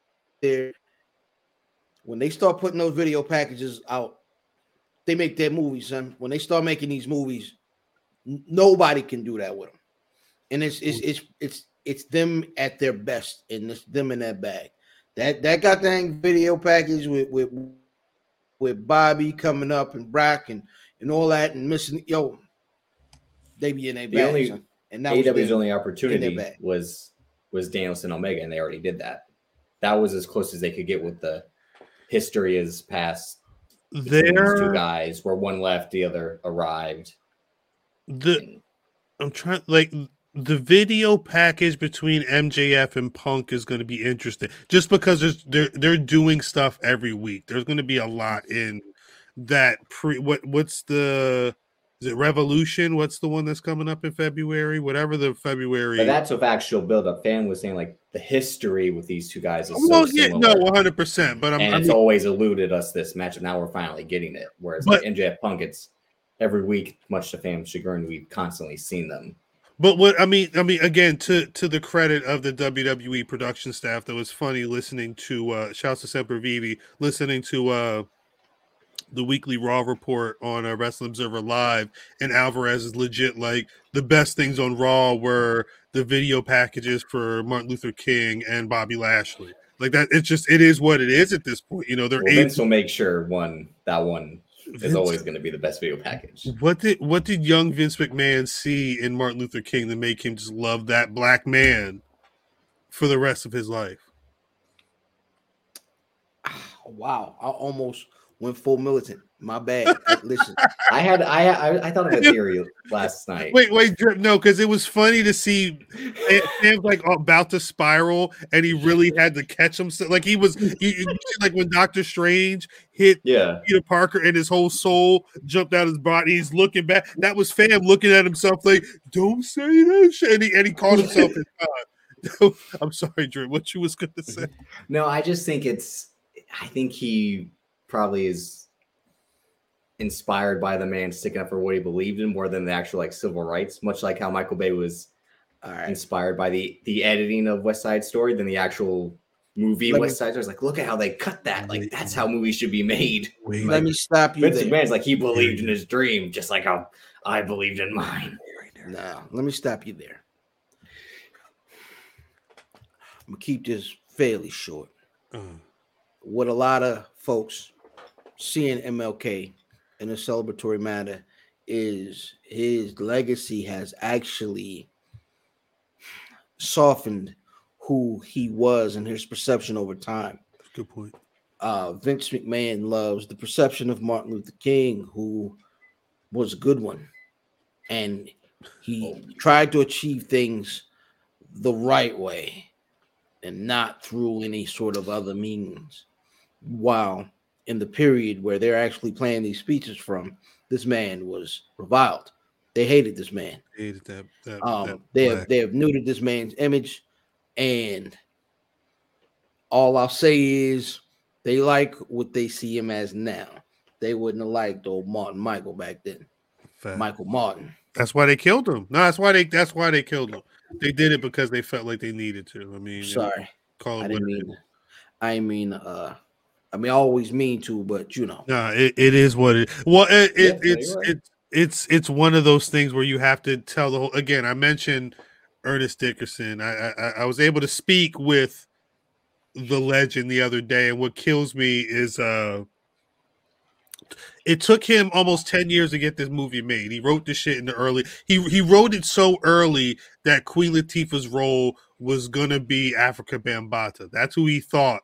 there. When they start putting those video packages out, they make their movies, son. When they start making these movies, nobody can do that with them. And it's it's mm. it's it's it's them at their best, and it's them in that bag. That that goddamn video package with with with Bobby coming up and Brock and and all that and missing yo, they be in their The bag. only- son. and that was AEW's them. only opportunity bag. was was Danielson Omega, and they already did that. That was as close as they could get with the history as past between these two guys, where one left, the other arrived. the I'm trying like the video package between MJF and Punk is going to be interesting just because there's they're they're doing stuff every week. There's going to be a lot in that pre what what's the is it Revolution? What's the one that's coming up in February? Whatever the February. But that's with actual build up. Fan was saying like the history with these two guys is so well, yeah, no, 100. percent But I'm, and it's mean, always eluded us this matchup. Now we're finally getting it. Whereas But- like MJF Punk, it's every week, much to fans' chagrin, we've constantly seen them. But what I mean, I mean, again, to to the credit of the WWE production staff, that was funny listening to uh shouts to Semper Vivi, listening to uh the weekly Raw report on uh, Wrestling Observer Live, and Alvarez is legit like the best things on Raw were the video packages for Martin Luther King and Bobby Lashley. Like that, it's just it is what it is at this point. You know, they're Well, able. Vince will make sure one that one is always going to be the best video package. What did what did young Vince McMahon see in Martin Luther King to make him just love that black man for the rest of his life? Ah, wow, I almost went full militant. My bad. Listen, I had I I, I thought of a theory last night. Wait, wait, Drip, no, because it was funny to see Sam- Sam's like about to spiral, and he really had to catch himself. Like he was, you like when Doctor Strange hit Yeah. Peter Parker and his whole soul jumped out his body. He's looking back. That was Fam looking at himself like, "Don't say that," shit. and he and he called himself. his God. I'm sorry, Drip. What you was gonna say? No, I just think it's. I think he probably is inspired by the man sticking up for what he believed in more than the actual like civil rights. Much like how Michael Bay was all right. inspired by the the editing of West Side Story than the actual movie Let me- West Side Story. It's like, look at how they cut that. Like that's how movies should be made. Wait, Let me stop you Vince there. McMahon's like he believed in his dream, just like how I believed in mine. Now, let me stop you there. I'm gonna keep this fairly short. uh, What a lot of folks seeing MLK in a celebratory manner is his legacy has actually softened who he was and his perception over time. good point. uh, Vince McMahon loves the perception of Martin Luther King, who was a good one, and he tried to achieve things the right way and not through any sort of other means. While in the period where they're actually playing these speeches from, this man was reviled. They hated this man. Hated that. that, that Um, they have they have neutered this man's image, and all I'll say is they like what they see him as now. They wouldn't have liked old Martin Michael back then. fact. Michael Martin. That's why they killed him. No, that's why they. That's why they killed him. They did it because they felt like they needed to. I mean, Sorry, call I it didn't what it is. mean. I mean, uh, I mean, I always mean to, but you know, No, it, it is what it. Well, it, it no, it's right. it's it's it's one of those things where you have to tell the whole. Again, I mentioned Ernest Dickerson. I I, I was able to speak with the legend the other day, and what kills me is uh. It took him almost 10 years to get this movie made. He wrote this shit in the early he he wrote it so early that Queen Latifah's role was gonna be Afrika Bambaataa. That's who he thought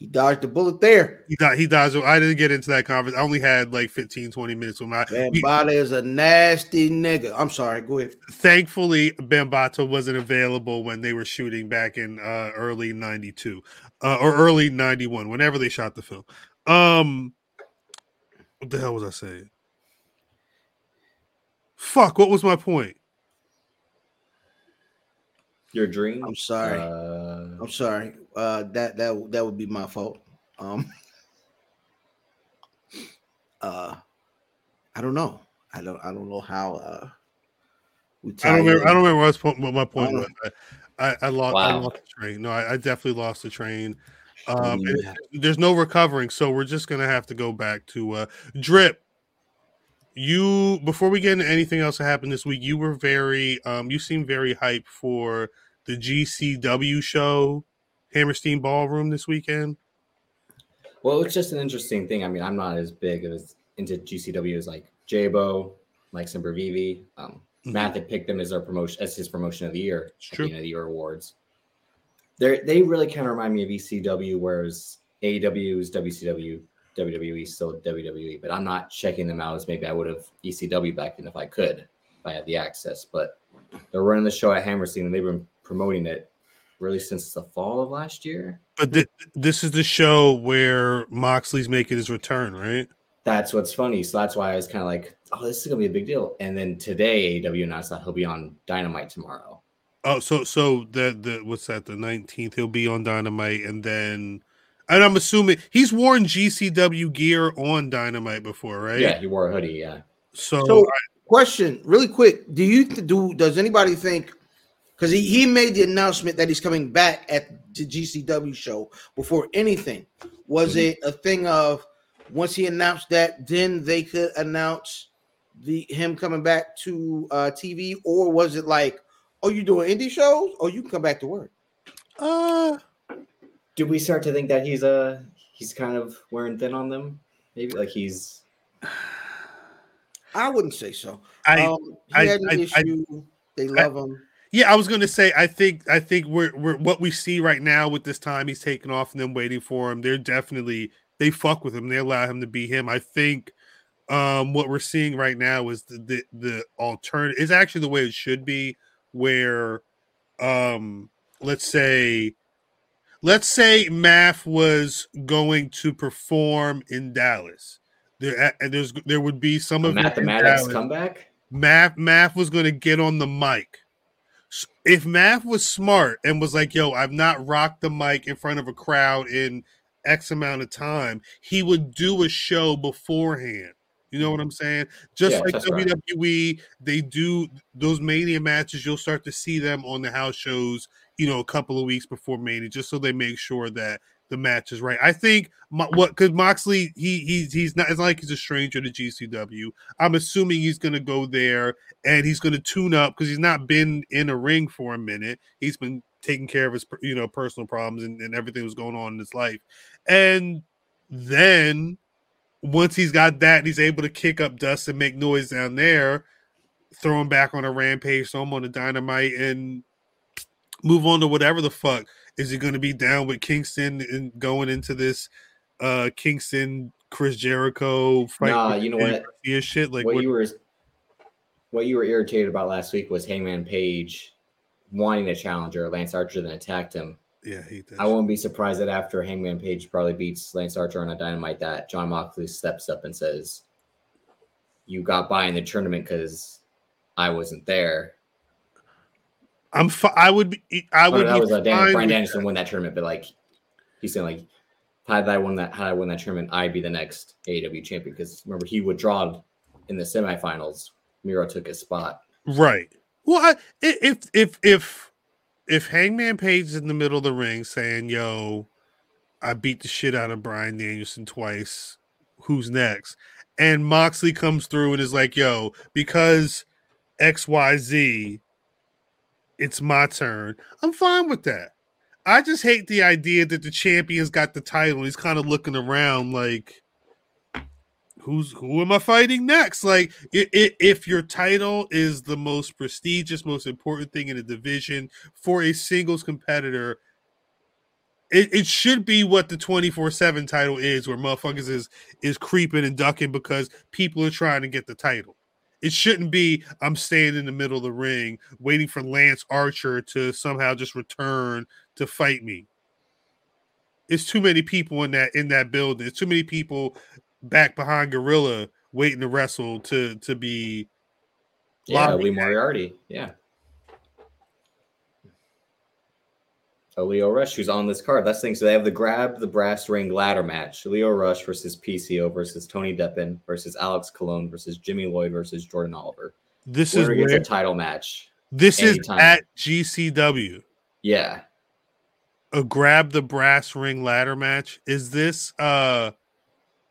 he dodged the bullet there. he died. He dies. I didn't get into that conference. I only had like 15, 20 minutes with my. we- Bambaataa is a nasty nigga. I'm sorry. Go ahead. thankfully, Bambaataa wasn't available when they were shooting back in uh, early '92 uh, or early '91, whenever they shot the film. Um, what the hell was I saying? Fuck. What was my point? Your dream. I'm sorry. Uh, I'm sorry. Uh, that that that would be my fault. Um, uh, I don't know. I don't. I don't know how. Uh, we I don't remember. in. I don't remember what, I was, po- what my point was. I, I, I lost. I lost the train. No, I, I definitely lost the train. Um, mean, and there's no recovering, so we're just gonna have to go back to uh, drip. You before we get into anything else that happened this week, you were very um, you seem very hyped for the GCW show, Hammerstein Ballroom this weekend. Well, it's just an interesting thing. I mean, I'm not as big as into GCW as like Jabo, Mike Sempervivi. Um, Mhm. Matt had picked them as their promotion as his promotion of the year It's true. the of the year awards. They they really kind of remind me of ECW, whereas AEW is WCW, WWE is still WWE. But I'm not checking them out as maybe I would have ECW back then if I could, if I had the access. But they're running the show at Hammerstein and they've been promoting it really since the fall of last year. But th- this is the show where Moxley's making his return, right? that's what's funny. So that's why I was kind of like, oh, this is gonna be a big deal. And then today, AEW announced that he'll be on Dynamite tomorrow. Oh, so so the the what's that? The nineteenth, he'll be on Dynamite, and then, and I'm assuming he's worn GCW gear on Dynamite before, right? Yeah, he wore a hoodie. Yeah, So, So, question, really quick: Do you th- do? Does anybody think? Because he, he made the announcement that he's coming back at the GCW show before anything. Was Mhm. it a thing of once he announced that, then they could announce the him coming back to uh, TV, or was it like, oh, you doing indie shows, or you can come back to work? uh, do we start to think that he's uh he's kind of wearing thin on them? Maybe like he's I wouldn't say so. I um, he I- had an I- I- issue. they love him. Yeah, I was gonna say I think I think we're we're what we see right now with this time he's taking off and them waiting for him. They're definitely they fuck with him. They allow him to be him. I think um, what we're seeing right now is the the, the alternative is actually the way it should be, where um, let's say let's say Math was going to perform in Dallas. There, there's there would be some of mathematics comeback. Math Math was going to get on the mic. If Math was smart and was like, "Yo, I've not rocked the mic in front of a crowd in X amount of time," he would do a show beforehand. You know what I'm saying? Just Yeah, like that's right. WWE, they do those Mania matches. You'll start to see them on the house shows. You know, a couple of weeks before Mania, just so they make sure that the match is right. I think what because Moxley, he he's he's not. It's not like he's a stranger to GCW. I'm assuming he's to go there and he's to tune up because he's not been in a ring for a minute. He's been taking care of his you know personal problems and, and everything was going on in his life, and then once he's got that, he's able to kick up dust and make noise down there, throw him back on a rampage, throw him on a dynamite, and move on to whatever the fuck. Is he going to be down with Kingston and going into this uh Kingston Chris Jericho fight? Nah, you know what? Shit like what, what, you were what you were irritated about last week was Hangman Page wanting a challenger. Lance Archer then attacked him. yeah, hate that. I won't be surprised that after Hangman Page probably beats Lance Archer on a dynamite, that Jon Moxley steps up and says, "You got by in the tournament because I wasn't there." I'm. Fi- I would be. I Oh, would. that be was uh, Dan, Bryan Danielson won that tournament, but like he's saying, like how had I won that, had I won that tournament, I'd be the next AEW champion. Because remember, he withdrawed in the semifinals. Miro took his spot. Right. Well, I, i- if if if if Hangman Page is in the middle of the ring saying, "Yo, I beat the shit out of Bryan Danielson twice. Who's next?" and Moxley comes through and is like, "Yo, because X Y Z, it's my turn." I'm fine with that. I just hate the idea that the champion's got the title. He's kind of looking around like, who's who am I fighting next? Like, i i if your title is the most prestigious, most important thing in a division for a singles competitor, it, it should be what the 24-7 title is, where motherfuckers is is creeping and ducking because people are trying to get the title. It shouldn't be I'm staying in the middle of the ring waiting for Lance Archer to somehow just return to fight me. It's too many people in that in that building. It's too many people back behind Gorilla waiting to wrestle to to be Yeah, Lee Moriarty. Yeah. Lio Rush, who's on this card. That's the thing. So they have the grab the brass ring ladder match. Lio Rush versus PCO versus Tony Deppen versus Alex Colon versus Jimmy Lloyd versus Jordan Oliver. this is gets a title match. this is at GCW. Yeah. a grab the brass ring ladder match. Is this uh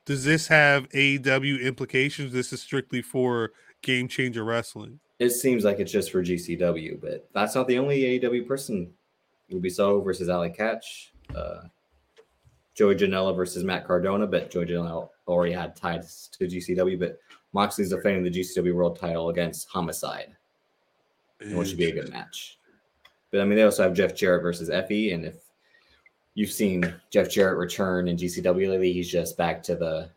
does this have AEW implications? This is strictly for game changer wrestling. It seems like it's just for GCW, but that's not the only AEW person. Ruby Soho versus Allie Katch. Uh, Joey Janela versus Matt Cardona, but Joey Janela already had ties to GCW, but Moxley's defending the GCW World Title against Homicide, which should be a good match. But I mean, they also have Jeff Jarrett versus Effy, and if you've seen Jeff Jarrett return in GCW lately, he's just back to the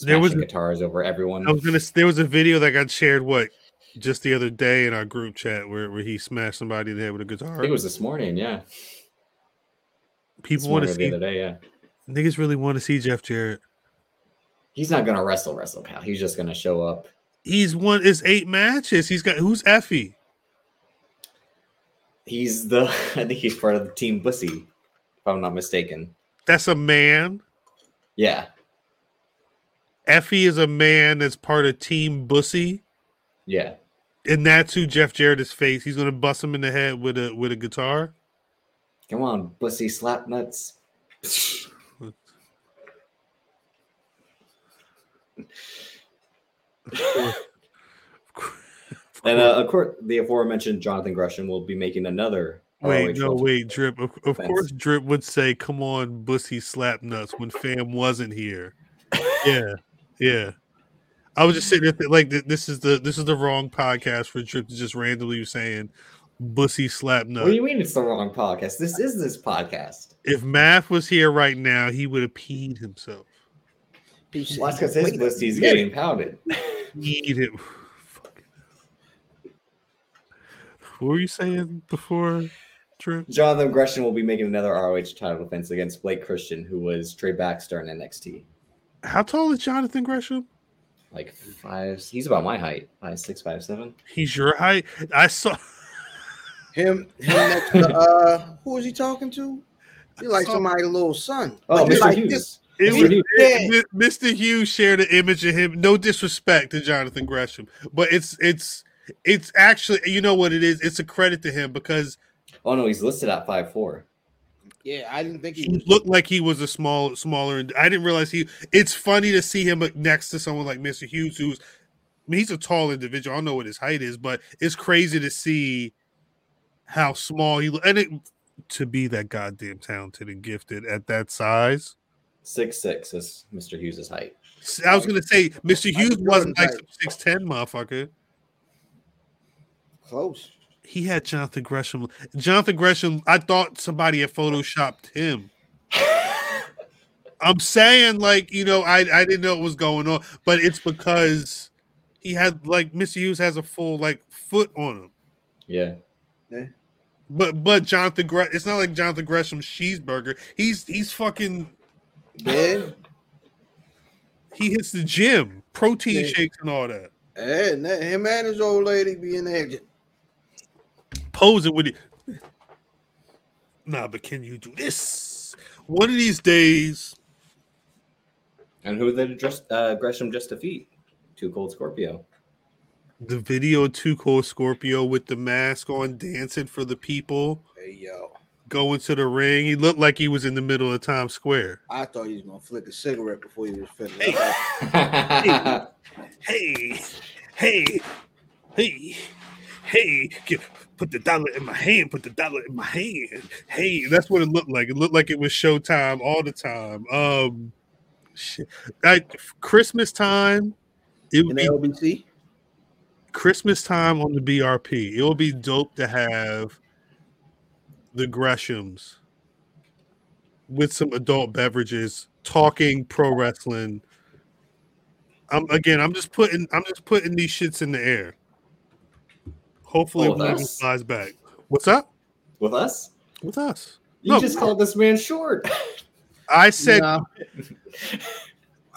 There was guitars over everyone. I was gonna. There was a video that got shared. What just the other day in our group chat where, where he smashed somebody in the head with a guitar. I think it was this morning, yeah. People want to see the other day, yeah. Niggas really want to see Jeff Jarrett. He's not gonna wrestle, wrestle, pal. He's just gonna show up. He's won his eight matches. He's got who's Effy? He's the I think he's part of the team Bussy, if I'm not mistaken. That's a man. Yeah, Effy is a man that's part of Team Bussy. yeah. And that's who Jeff Jarrett is face. He's gonna bust him in the head with a with a guitar. Come on, Bussy slap nuts. And uh, of course, the aforementioned Jonathan Gresham will be making another. Wait, ROH no, wait, Drip. Of, of course, Drip would say, "Come on, Bussy slap nuts" when Fam wasn't here. Yeah, yeah. I was just sitting there th- like, th- this is the this is the wrong podcast for Drip to just randomly saying, "Bussy slap No. What do you mean it's the wrong podcast? This is this podcast. If Math was here right now, he would have peed himself. Well, that's because his wait a pussy's getting pounded. Eat it. What were you saying before, Drip? Jonathan Gresham will be making another ROH title defense against Blake Christian, who was Trey Baxter in NXT. How tall is Jonathan Gresham? Like five, he's about my height, five six, five seven. He's your height. I saw. Him, him next to uh, who was he talking to? He like somebody's little son. Oh, Like, Mr. like Hughes. this- It Mr. was, Hughes. it- Mr. Hughes shared an image of him. No disrespect to Jonathan Gresham, but it's it's it's actually you know what it is. It's a credit to him because Oh no, he's listed at five four. Yeah, I didn't think he he was. looked like he was a small smaller. And I didn't realize he. It's funny to see him next to someone like Mr. Hughes, who's I mean, he's a tall individual. I don't know what his height is, but it's crazy to see how small he lo- and it, to be that goddamn talented and gifted at that size. Six six is Mr. Hughes' height. I was gonna say Mr. Hughes wasn't like six ten, motherfucker. Close. He had Jonathan Gresham. Jonathan Gresham. I thought somebody had photoshopped him. I'm saying, like, you know, I I didn't know what was going on, but it's because he had like Mr. Hughes has a full like foot on him. Yeah. yeah. But but Jonathan Gre- it's not like Jonathan Gresham's cheeseburger. He's he's fucking Yeah, he hits the gym, protein Yeah. shakes and all that. and that, him and his old lady be in there. just- posing with it. Nah, but can you do this? One of these days, And who did just uh, Gresham just defeat? Two Cold Scorpio. the video of Too Cold Scorpio with the mask on, dancing for the people, Hey yo, going to the ring. He looked like he was in the middle of Times Square. I thought he was gonna flick a cigarette before he was finished. Hey. Hey, hey, hey, hey, get, put the dollar in my hand, put the dollar in my hand. Hey, that's what it looked like. It looked like it was showtime all the time. Um, shit. Like Christmas time, it in would be LBC. Christmas time on the BRP. It would be dope to have the Greshams with some adult beverages talking pro wrestling. I'm again. I'm just putting. I'm just putting these shits in the air. Hopefully, Oh, one of them flies back. What's up With us? with us? You No. just called this man short. I said Nah.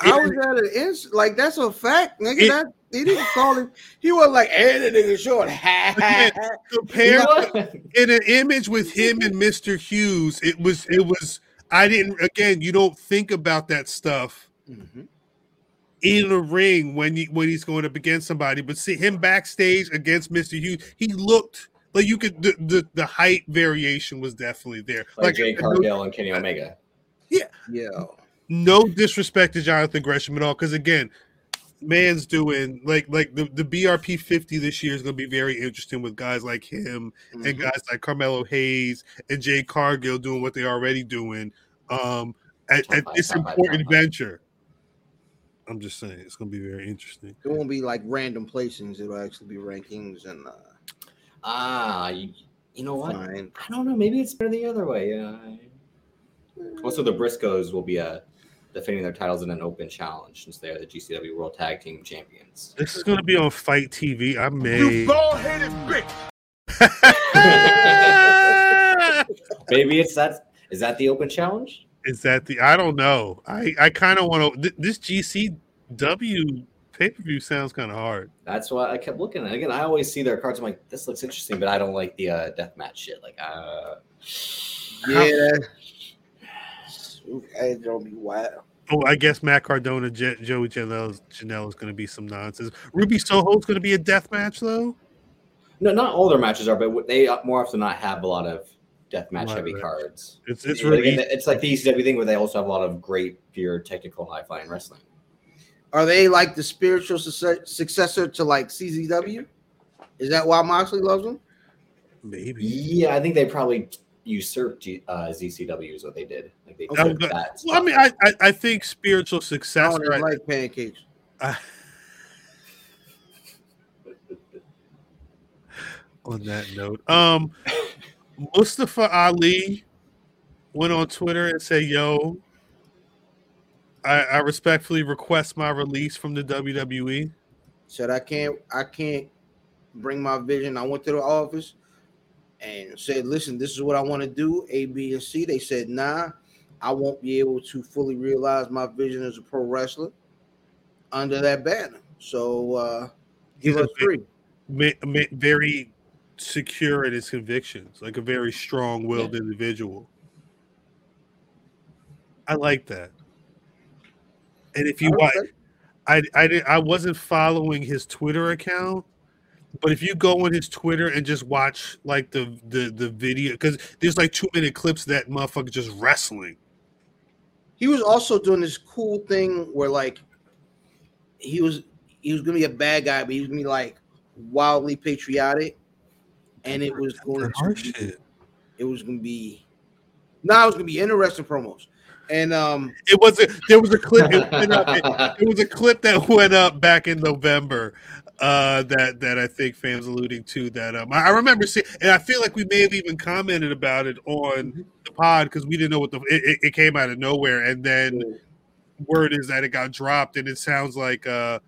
I was at an ins like that's a fact, nigga. It- that he didn't call him. He was like, "Hey, the nigga short." Ha, ha, ha. compare What? in an image with him and Mr. Hughes. It was. It was. I didn't. Again, you don't think about that stuff. Mhm. In the ring when he when he's going up against somebody, but see him backstage against Mr. Hughes, he looked like you could the the, the height variation was definitely there. like Jay no, Cargill and Kenny Omega. Yo, no disrespect to Jonathan Gresham at all, because again, man's doing like like the, the BRP 50 this year is gonna be very interesting with guys like him and Mhm. guys like Carmelo Hayes and Jade Cargill doing what they're already doing um at, at this Top five, top important venture. I'm just saying it's gonna be very interesting. it won't be like random placings. It'll actually be rankings and uh, Ah, you, you know what? fine. I don't know. Maybe it's better the other way. Yeah. Also, the Briscoes will be uh, defending their titles in an open challenge since they are the GCW World Tag Team Champions. This is gonna be on FITE TV. I may. You bald headed bitch. Maybe it's that. Is that the open challenge? Is that the? I don't know. I I kind of want to. Th- this GCW pay per view sounds kind of hard. That's why I kept looking. at it. Again, I always see their cards. I'm like, this looks interesting, but I don't like the uh, deathmatch shit. Like, uh, Yeah, that, it's gonna be wild. Oh, I guess Matt Cardona, J- Joey Janela, Janela is going to be some nonsense. Ruby Soho is going to be a death match though. no, not all their matches are, but they uh, more often than not have a lot of deathmatch Right, heavy right. cards. It's it's Like, really it's like the ECW thing where they also have a lot of great, pure, technical, high flying wrestling. Are they like the spiritual succe- successor to like CZW? Is that why Moxley loves them? maybe. Yeah, I think they probably usurped G- uh, ZCW is what they did. Like they Okay. took that. Well, I mean, I, I I think spiritual I success. don't even like pancakes. on that note, um, Mustafa Ali went on Twitter and said, "Yo, I, I, respectfully request my release from the. WWE. Said I can't I can't bring my vision. I went to the office and said, listen, this is what I want to do, A, B, and C. They said, nah, I won't be able to fully realize my vision as a pro wrestler under that banner. So uh give us big- three. Ma- ma- very secure in his convictions, like a very strong-willed individual. I like that. And if you watch, I I I wasn't following his Twitter account, but if you go on his Twitter and just watch like the the the video, because there's like two minute clips that motherfucker just wrestling. He was also doing this cool thing where like he was he was gonna be a bad guy, but he was gonna be like wildly patriotic, and it was going to hard be, shit. it was gonna be no, it was gonna be interesting promos. And um It was a, there was a clip. It, went up, it, it was a clip that went up back in November. Uh, that that I think fans alluding to that. Um, I I remember seeing, and I feel like we may have even commented about it on the pod because we didn't know what the it, it- it came out of nowhere, and then word is that it got dropped, and it sounds like uh,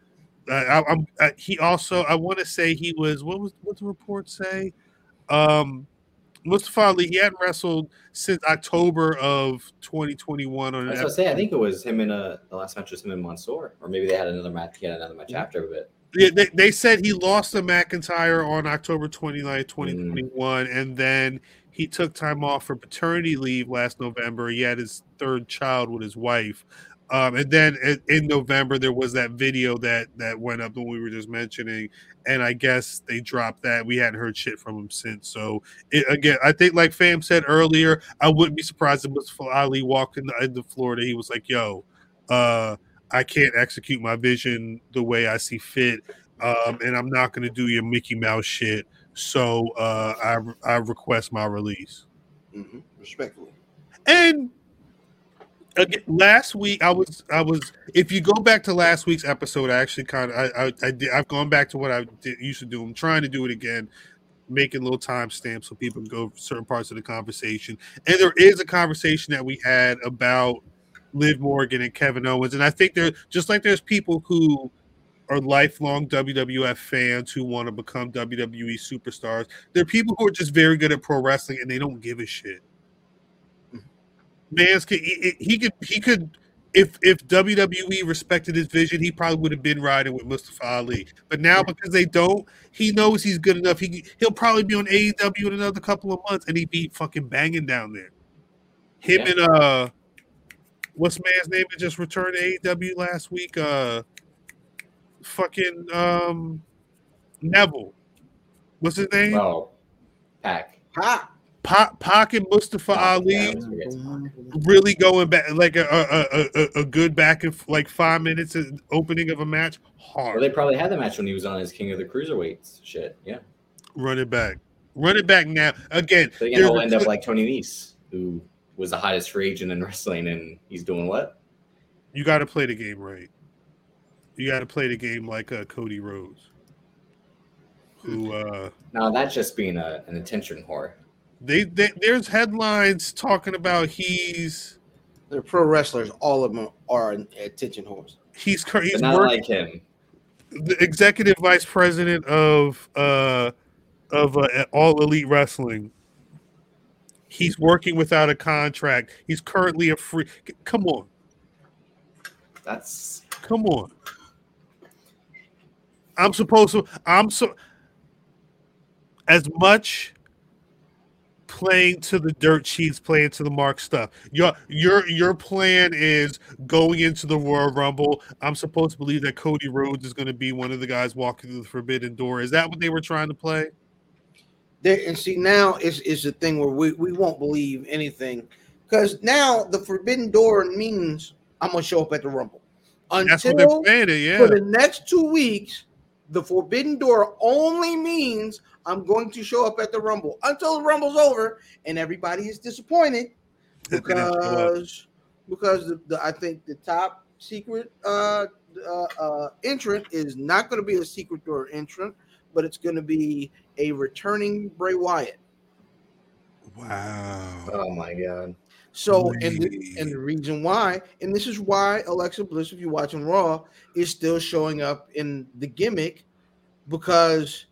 I, I'm uh, he also I want to say he was what was what the report say, um. Mustafa Ali, he hadn't wrestled since October of 2021 on an That's what I say. I think it was him in a the last match was him and Mansoor, or maybe they had another match. He had another match after, but Yeah, they, they said he lost to McIntyre on October 29th, 2021, and then he took time off for paternity leave last November. He had his third child with his wife. Um, and then in, in November, there was that video that that went up that we were just mentioning, and I guess they dropped that. We hadn't heard shit from him since. So it, again, I think like Fam said earlier, I wouldn't be surprised if Mustafa Ali walked into, into Florida. He was like, "Yo, uh, I can't execute my vision the way I see fit, um, and I'm not going to do your Mickey Mouse shit. So uh, I I request my release." mhm, respectfully. And again, last week I was I was if you go back to last week's episode, I actually kind of I, I I did I've gone back to what I did, used to do. I'm trying to do it again, making little timestamps so people can go certain parts of the conversation. And there is a conversation that we had about Liv Morgan and Kevin Owens, and I think there just like there's people who are lifelong WWF fans who want to become WWE superstars. There are people who are just very good at pro wrestling and they don't give a shit. Mans could he, he could he could if if WWE respected his vision, he probably would have been riding with Mustafa Ali. But now because they don't, he knows he's good enough. He he'll probably be on AEW in another couple of months, and he'd be fucking banging down there. Him Yeah. and uh, what's man's name that just returned to AEW last week? Uh, fucking um, Neville. What's his name? Oh, Pac. Ha! Pac and Mustafa Ali Yeah, I always forget Pac. really going back like a a, a, a, good back and like five minutes of opening of a match Well, hard they probably had the match when he was on his King of the Cruiserweights shit. Yeah, run it back run it back now again So again, he'll end up like Tony Nese, who was the hottest free agent in wrestling, and he's doing what? you got to play the game right you got to play the game like uh, Cody Rhodes who uh Now that's just being a, an attention whore. They, they there's headlines talking about he's They're pro wrestlers. All of them are attention whores. he's cur- he's not working like him. the executive vice president of uh of uh, all elite wrestling he's working without a contract he's currently a free come on That's come on i'm supposed to i'm so as much playing to the dirt sheets playing to the mark stuff. Your your your plan is going into the royal rumble. I'm supposed to believe that cody rhodes is going to be one of the guys walking through the forbidden door. Is that what they were trying to play? There and see now is is the thing where we, we won't believe anything because now the forbidden door means I'm gonna show up at the rumble. that's what Until it yeah. for the next two weeks, the forbidden door only means I'm going to show up at the rumble until the rumble's over and everybody is disappointed That they didn't show up. because because the, the I think the top secret uh, uh, uh, entrant is not going to be a secret door entrant, but it's going to be a returning Bray Wyatt. wow oh my god. So and the, and the reason why, and this is why Alexa Bliss, if you're watching Raw, is still showing up in the gimmick because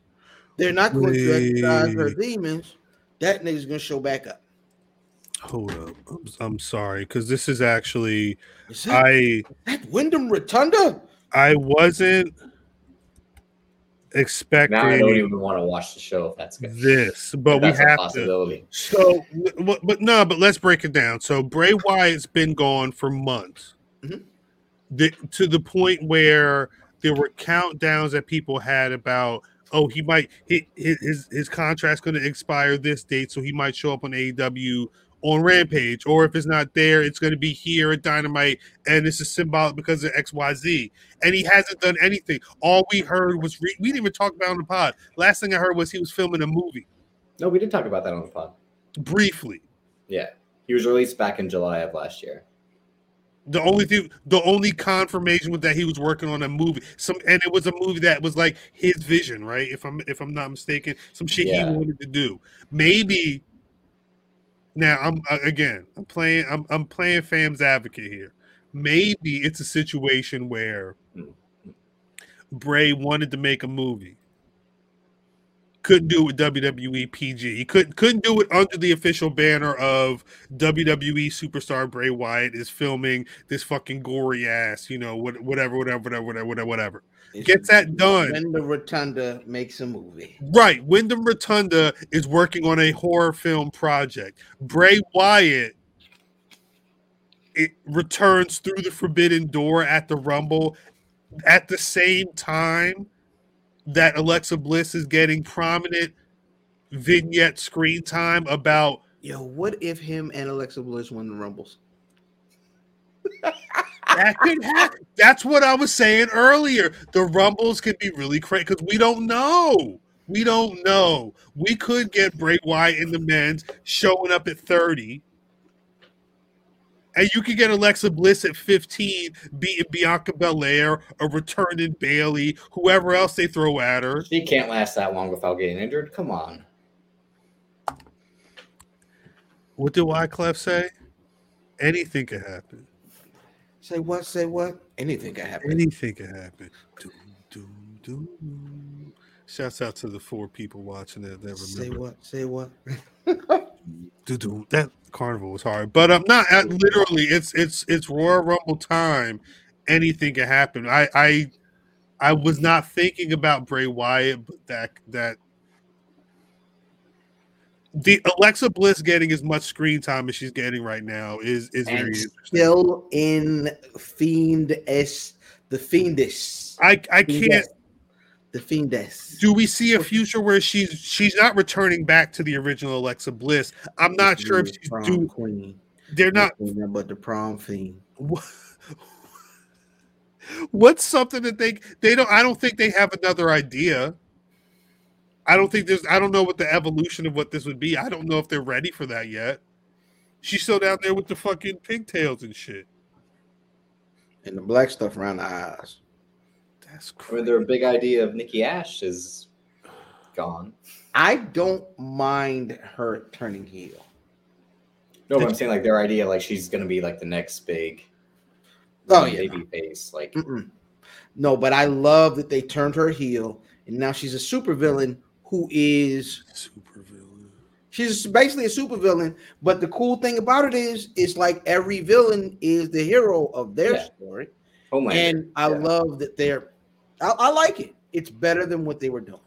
they're not going to exercise her demons. That nigga's gonna show back up. Hold up. I'm, I'm sorry because this is actually Is that, I that Wyndham Rotunda? I wasn't expecting. Now I don't even want to watch the show if that's good. this, but we That's a have to. So, but, but no, but let's break it down. So Bray Wyatt's been gone for months, Mhm. the, to the point where there were countdowns that people had about, oh, he might he, his his contract's going to expire this date, so he might show up on AEW on Rampage, or if it's not there, it's going to be here at Dynamite, and this is symbolic because of X Y Z. And he hasn't done anything. All we heard was re- we didn't even talk about it on the pod. Last thing I heard was he was filming a movie No, we did talk about that on the pod. briefly. Yeah, he was released back in July of last year. The only thing, the only confirmation was that he was working on a movie. Some, and it was a movie that was like his vision, right? If I'm, if I'm not mistaken, some shit Yeah. he wanted to do. Maybe. Now I'm uh, again. I'm playing. I'm, I'm playing Fam's advocate here. Maybe it's a situation where Bray wanted to make a movie. Couldn't do it with WWE PG. He couldn't couldn't do it under the official banner of WWE superstar Bray Wyatt is filming this fucking gory ass, you know, what- whatever, whatever, whatever, whatever, whatever, whatever. Gets that done. When the Rotunda makes a movie. Right. Wyndham Rotunda is working on a horror film project. Bray Wyatt it returns through the forbidden door at the Rumble at the same time that Alexa Bliss is getting prominent vignette screen time about Yo, what if him and Alexa Bliss won the Rumbles? that could happen. That's what I was saying earlier. The rumbles could be really crazy because we don't know. We don't know. We could get Bray Wyatt in the men's showing up at 30. And you could get Alexa Bliss at 15, beating Bianca Belair, or returning Bayley, whoever else they throw at her. She can't last that long without getting injured. Come on. What did Wyclef say? Anything could happen. Say what? Say what? Anything can happen. Anything can happen. Doom, doom, doom. Shouts out to the four people watching that that Say what? Say what? That carnival was hard, but I'm not uh, literally. It's it's it's Royal Rumble time. Anything can happen. I I I was not thinking about Bray Wyatt, but that that the Alexa Bliss getting as much screen time as she's getting right now is is very And interesting. Still in Fiend S, the Fiendess, I I can't. The Fiendess. Do we see a future where she's she's not returning back to the original Alexa Bliss? I'm not sure if she's prom do. queen. They're not. But the prom fiend. What's something that they they don't? I don't think they have another idea. I don't think there's. I don't know what the evolution of what this would be. I don't know if they're ready for that yet. She's still down there with the fucking pigtails and shit. And the black stuff around the eyes. That's I mean, crazy. their big idea of Nikki Ash is gone. I don't mind her turning heel. No, but I'm saying like their idea, like she's gonna be like the next big Oh, yeah. baby face. Like Mm-mm. No, but I love that they turned her heel, and now she's a supervillain who is Super villain. she's basically a super villain, But the cool thing about it is, it's like every villain is the hero of their Yeah. story, Homelander. and I Yeah. love that they're. I, I like it. It's better than what they were doing.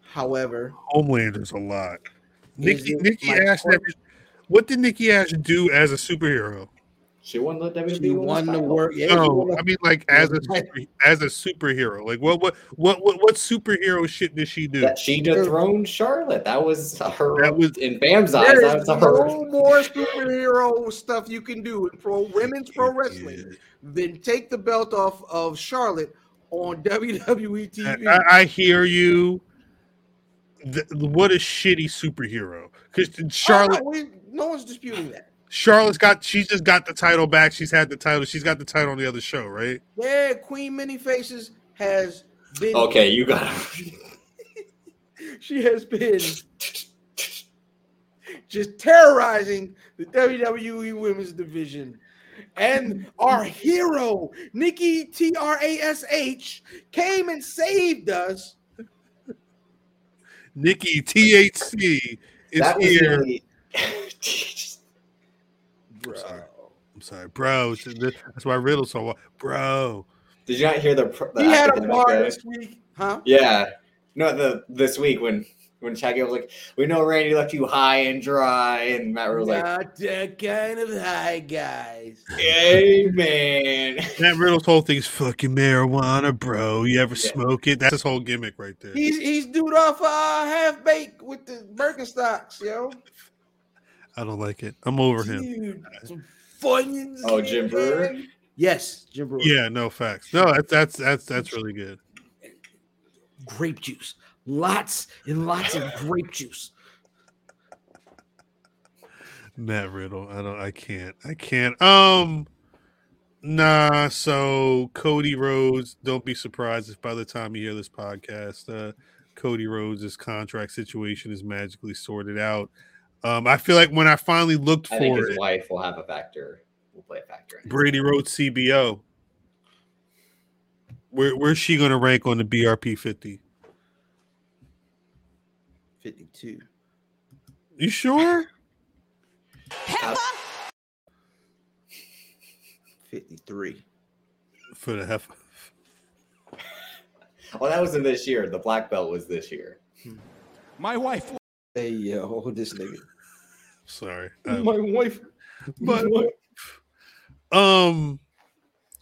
However, Homelander's a lot. Nikki Nikki Ash never. What did Nikki Ash do as a superhero? She won the WWE she Women's won the title. work. Yeah, No, won I mean like as a super, as a superhero. Like what what what what what superhero shit did she do? That she dethroned Charlotte. That was her. That was- in Bam's eyes. There That is was her. no more superhero stuff you can do in pro women's pro wrestling than take the belt off of Charlotte on WWE TV. I, I hear you. The, what a shitty superhero. Because Oh, Charlotte, no, we- no one's disputing that. Charlotte's got. She just got the title back. She's had the title. She's got the title on the other show, right? Yeah, Queen Many Faces has been. Okay, you got. She has been just terrorizing the WWE Women's Division. And our hero, Nikki T R A S H, came and saved us. Nikki THC is That was here. really- Bro. sorry. I'm sorry, bro. That's why Riddle so bro. Did you not hear the? pr- the He had a bar guy? this week, huh? Yeah, no, the this week when when Shaggy was like, "We know Randy left you high and dry," and Matt was like, Not that kind of high, guys. "Amen." Matt Riddle's whole thing is fucking marijuana, bro. You ever Yeah. smoke it? That's his whole gimmick right there. He's he's dude off uh, half baked with the Birkenstocks, yo. I don't like it. I'm over him. Dude, some Funyuns. Oh, Jim Breuer? Yes, Jim Breuer. Yeah, no facts. No, that's that's that's that's really good. grape juice. Lots and lots of grape juice. Matt Riddle. I don't. I can't. I can't. Um. Nah. So Cody Rhodes. Don't be surprised if by the time you hear this podcast, uh, Cody Rhodes' contract situation is magically sorted out. Um. I feel like when I finally looked I think for his it, wife will have a factor. Will play a factor. Brandi Rhodes CBO. Where where's she going to rank on the BRP fifty? 52. You sure? 53. For the hef. Well, that was in this year. The black belt was this year. My wife. Hey, yo, this nigga. Sorry. Um, My wife. but um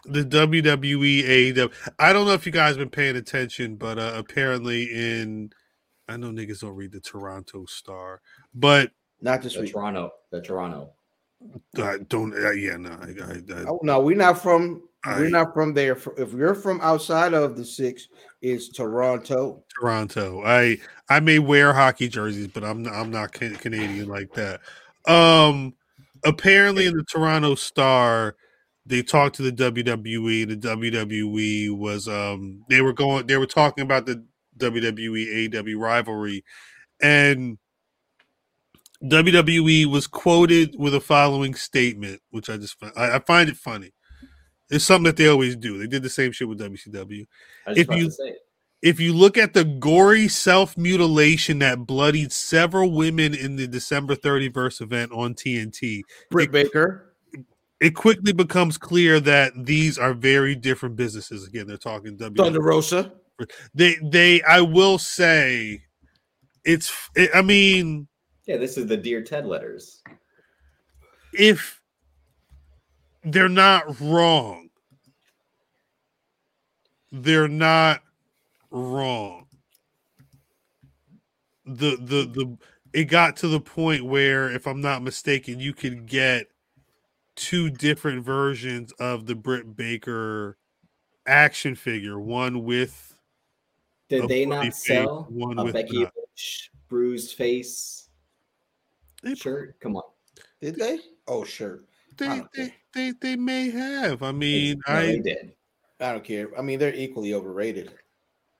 the WWE AEW. I don't know if you guys been paying attention, but uh, apparently in I know niggas don't read the Toronto Star, but Not this The week. Toronto. The Toronto. I don't. Uh, yeah, no, I, I, I, Oh, no, we're not from. We're not from there. If you're from outside of the six, it's Toronto. Toronto. I I may wear hockey jerseys, but I'm not, I'm not Canadian like that. Um, apparently in the Toronto Star, they talked to the WWE. The WWE was um they were going they were talking about the WWE AW rivalry, and WWE was quoted with a following statement, which I just find, I, I find it funny. It's something that they always do. They did the same shit with WCW If you- to say it. if you look at the gory self mutilation that bloodied several women in the December 31st event on TNT, Britt It- Baker. it quickly becomes clear that these are very different businesses. Again, they're talking WWE. Thunder Rosa. They, they, I will say, it's. It, I mean, Yeah, this is the Dear Ted letters. if they're not wrong, they're not wrong. The the the it got to the point where, if I'm not mistaken, you could get two different versions of the Britt Baker action figure, one with Did they bloody not face, sell one a with Becky not. Lynch bruised face they shirt? Come on. Did they? Oh, sure. They, they, they, they may have. I mean, No, they I did. I don't care. I mean, they're equally overrated.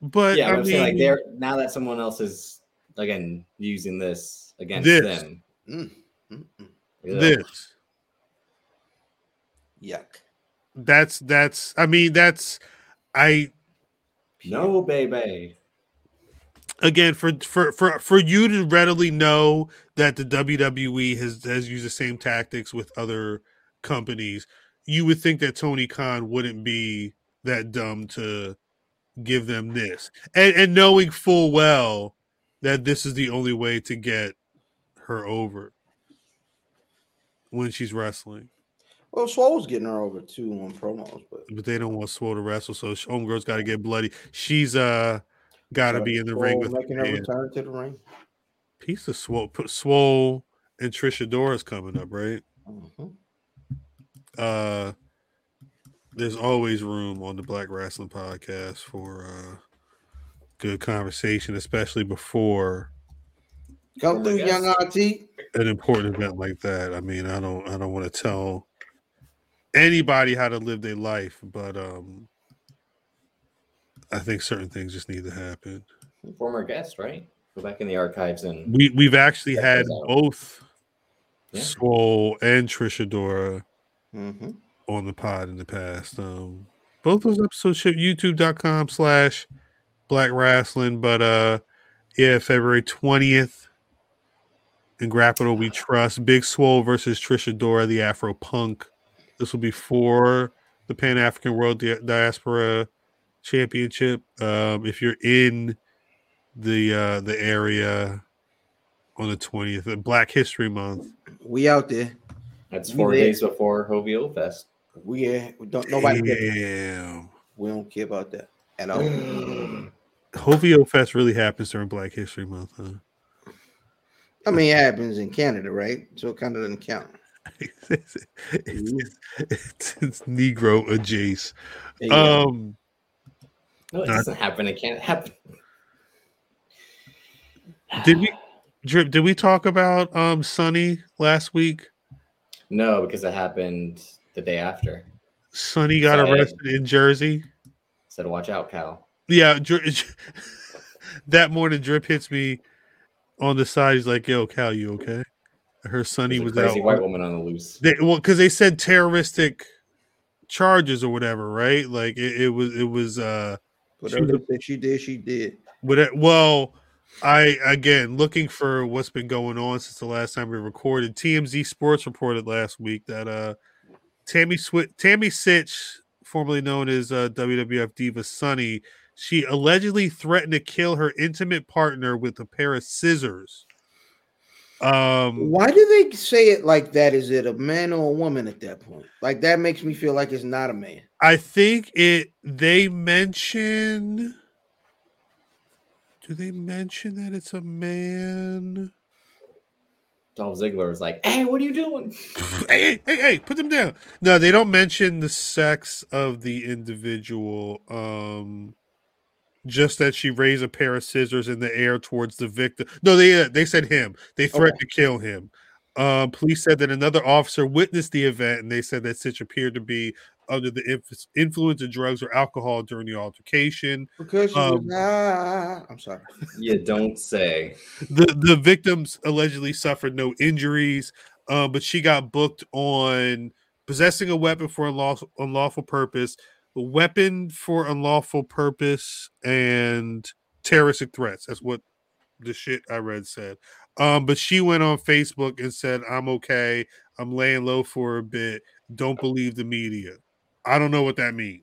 but Yeah, I I'm saying like they're now that someone else is again using this against This. them. Mm, mm, mm. ugh. this. Yuck. that's that's i mean that's i No, baby. again for for for for you to readily know that the wwe has has used the same tactics with other companies you would think that tony khan wouldn't be that dumb to give them this and and knowing full well that this is the only way to get her over when she's wrestling Well, Swole's getting her over too on promos, but but they don't want Swole to wrestle, so homegirl's got to get bloody. She's uh got to be in the Swole ring with making her return to the ring. piece of Swole. Put Swole and Trish Adora's coming up, right? Mhm. Uh, there's always room on the Black Wrestling Podcast for uh good conversation, especially before Come through, young auntie. an important event like that. I mean, I don't, I don't want to tell anybody how to live their life, but um, I think certain things just need to happen. Former guest, right? Go back in the archives and We we've actually had both Yeah. Swole and Trish Adora Mhm. on the pod in the past. Um, both those episodes ship youtube.com slash black wrestling. But uh yeah, February 20th in Grappital We Trust. Big Swole versus Trish Adora, the Afro Punk. This will be for the Pan African World Di- Diaspora Championship. Um, if you're in the uh the area on the 20th, uh, Black History Month. We out there. That's four there. days before Hovio Fest. We uh, we don't nobody cares. Damn. We don't care about that at all. Hovio Fest really happens during Black History Month, huh? I mean, it happens in Canada, right? So it kind of doesn't count. it's, it's, it's, it's Negro adjacent. There. Um, no, it not- doesn't happen. It can't happen. did we drip? Did we talk about um Sunny last week? No, because it happened the day after. Sunny got Sorry. arrested in Jersey. Said, "Watch out, khal." Yeah, Dri- that morning, Drip hits me on the side. He's like, "Yo, khal, you okay?" Her heard Sunny There's was a crazy out. white woman on the loose. They, well, because they said terroristic charges or whatever, right? Like it, it was, it was. uh Whatever She- that she did, she did. But it, well, I again looking for what's been going on since the last time we recorded. TMZ Sports reported last week that uh Tammy Swi- Tammy Sytch, formerly known as uh, WWF diva Sunny, she allegedly threatened to kill her intimate partner with a pair of scissors. Um, Why do they say it like that? Is it a man or a woman at that point? Like that makes me feel like it's not a man. I think it. They mention. Do they mention that it's a man? Dolph Ziggler was like, "Hey, what are you doing?" hey, hey, hey, put them down. No, they don't mention the sex of the individual. Um, just that she raised a pair of scissors in the air towards the victim. No, they uh, they said him. They threatened to kill him. Um, police said that another officer witnessed the event, and they said that Sytch appeared to be under the inf- influence of drugs or alcohol during the altercation. Because she Um, was I'm sorry. You don't say. the the victims allegedly suffered no injuries, uh, but she got booked on possessing a weapon for unlawful, unlawful purpose, weapon for unlawful purpose, and terroristic threats. That's what the shit I read said. Um, but she went on Facebook and said, "I'm okay. I'm laying low for a bit. Don't believe the media." I don't know what that means.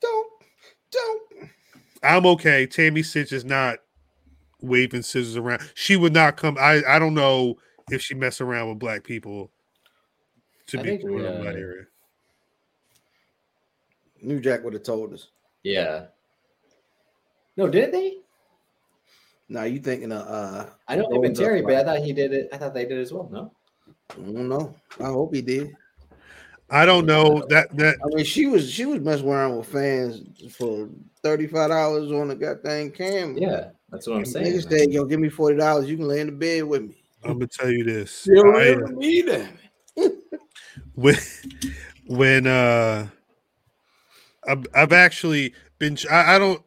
Don't don't I'm okay. Tammy Sytch is not waving scissors around. She would not come. I I don't know if she mess around with black people. To I be think, born in that uh, area. New Jack would have told us. Yeah. No, did they? Now you thinking of uh I know Golden even Terry, but I thought he did it. I thought they did as well. No. I don't know. I hope he did. I don't know that that I mean, she was she was messing around with fans for thirty five dollars on a goddamn camera. Yeah, that's what I'm saying. Niggas said, "Yo, give me forty dollars. You can lay in the bed with me." I'm gonna tell you this. You don't I, ever need when when uh I've, I've actually been I, I don't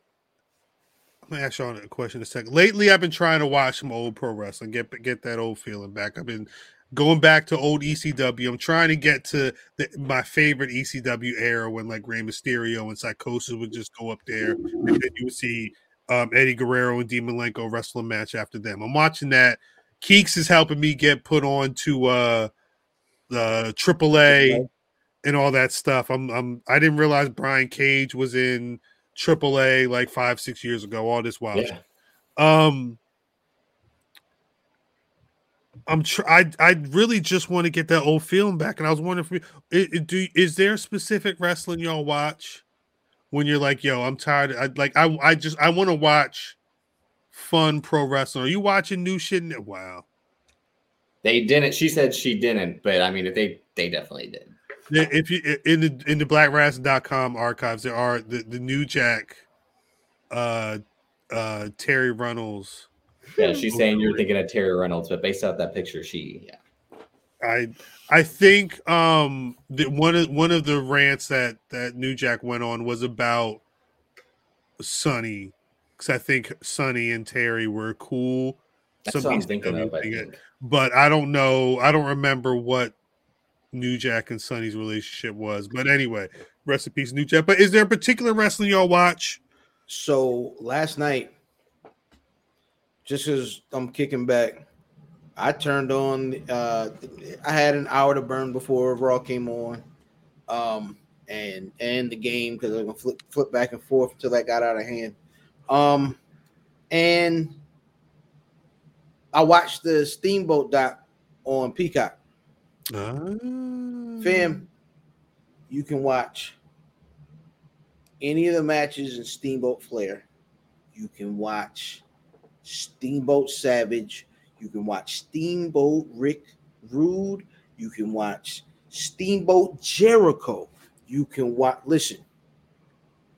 I'm gonna ask you on a question in a second. Lately I've been trying to watch some old pro wrestling, get get that old feeling back. I've been going back to old ECW. I'm trying to get to the, my favorite ECW era when like Rey Mysterio and Psicosis would just go up there and then you would see um, Eddie Guerrero and Dean Malenko wrestle a match after them. I'm watching that. Keeks is helping me get put on to uh the AAA and all that stuff. I'm I'm I didn't realize Brian Cage was in AAA like five six years ago. All this while, Yeah. um, I'm tr- I I really just want to get that old feeling back, and I was wondering if we, i- i- do is there specific wrestling y'all watch when you're like, yo, I'm tired. I like I I just I want to watch fun pro wrestling. Are you watching new shit? Wow. They didn't. She said she didn't, but I mean, if they they definitely did. If you in the in the blackwrestling.com archives, there are the, the new Jack uh uh Terri Runnels. Yeah, she's saying you're thinking of Terry Reynolds, but based off that picture, she yeah. I I think um that one of one of the rants that that New Jack went on was about Sunny because I think Sunny and Terry were cool That's some what I'm thinking of. I thing, think. but I don't know. I don't remember what New Jack and Sunny's relationship was. But anyway, rest in peace, New Jack. But is there a particular wrestling y'all watch? So last night, just as I'm kicking back, I turned on. Uh, I had an hour to burn before Raw came on, um, and and the game because I'm gonna flip flip back and forth until that got out of hand. Um, and I watched the Steamboat doc on Peacock. Ah. Fam, you can watch any of the matches in Steamboat Flair. You can watch Steamboat Savage. You can watch Steamboat Rick Rude. You can watch Steamboat Jericho. You can watch. Listen,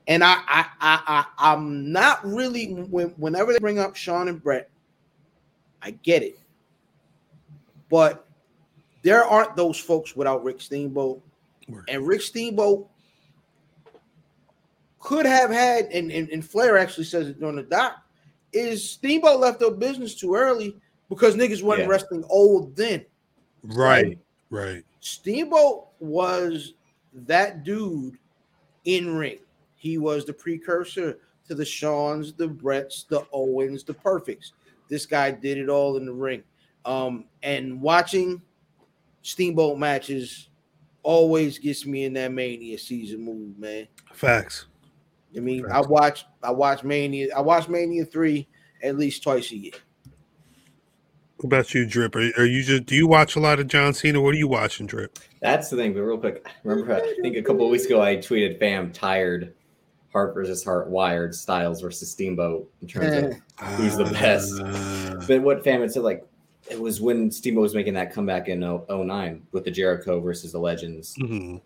and I, I, I, I I'm not really when, whenever they bring up Shawn and Bret, I get it, but there aren't those folks without Rick Steamboat. Word. And Rick Steamboat could have had, and, and, and Flair actually says it during the doc, is Steamboat left their business too early because niggas wasn't Yeah. wrestling old then. Right, right. Steamboat was that dude in ring. He was the precursor to the Shawns, the Brets, the Owens, the Perfects. This guy did it all in the ring. Um, and watching Steamboat matches always gets me in that Mania season mood, man. Facts. I mean, I watch, I watch Mania, I watch Mania three at least twice a year. What about you, Drip? Are, are you just do you watch a lot of John Cena? What are you watching, Drip? That's the thing. But real quick, remember I think a couple of weeks ago I tweeted, "Fam, tired." Heart versus Heart, Wired, Styles versus Steamboat in terms of Who's the best? Uh, But what fam had said, like, it was when Steamboat was making that comeback in 0- 09 with the Jericho versus the Legends. mhm.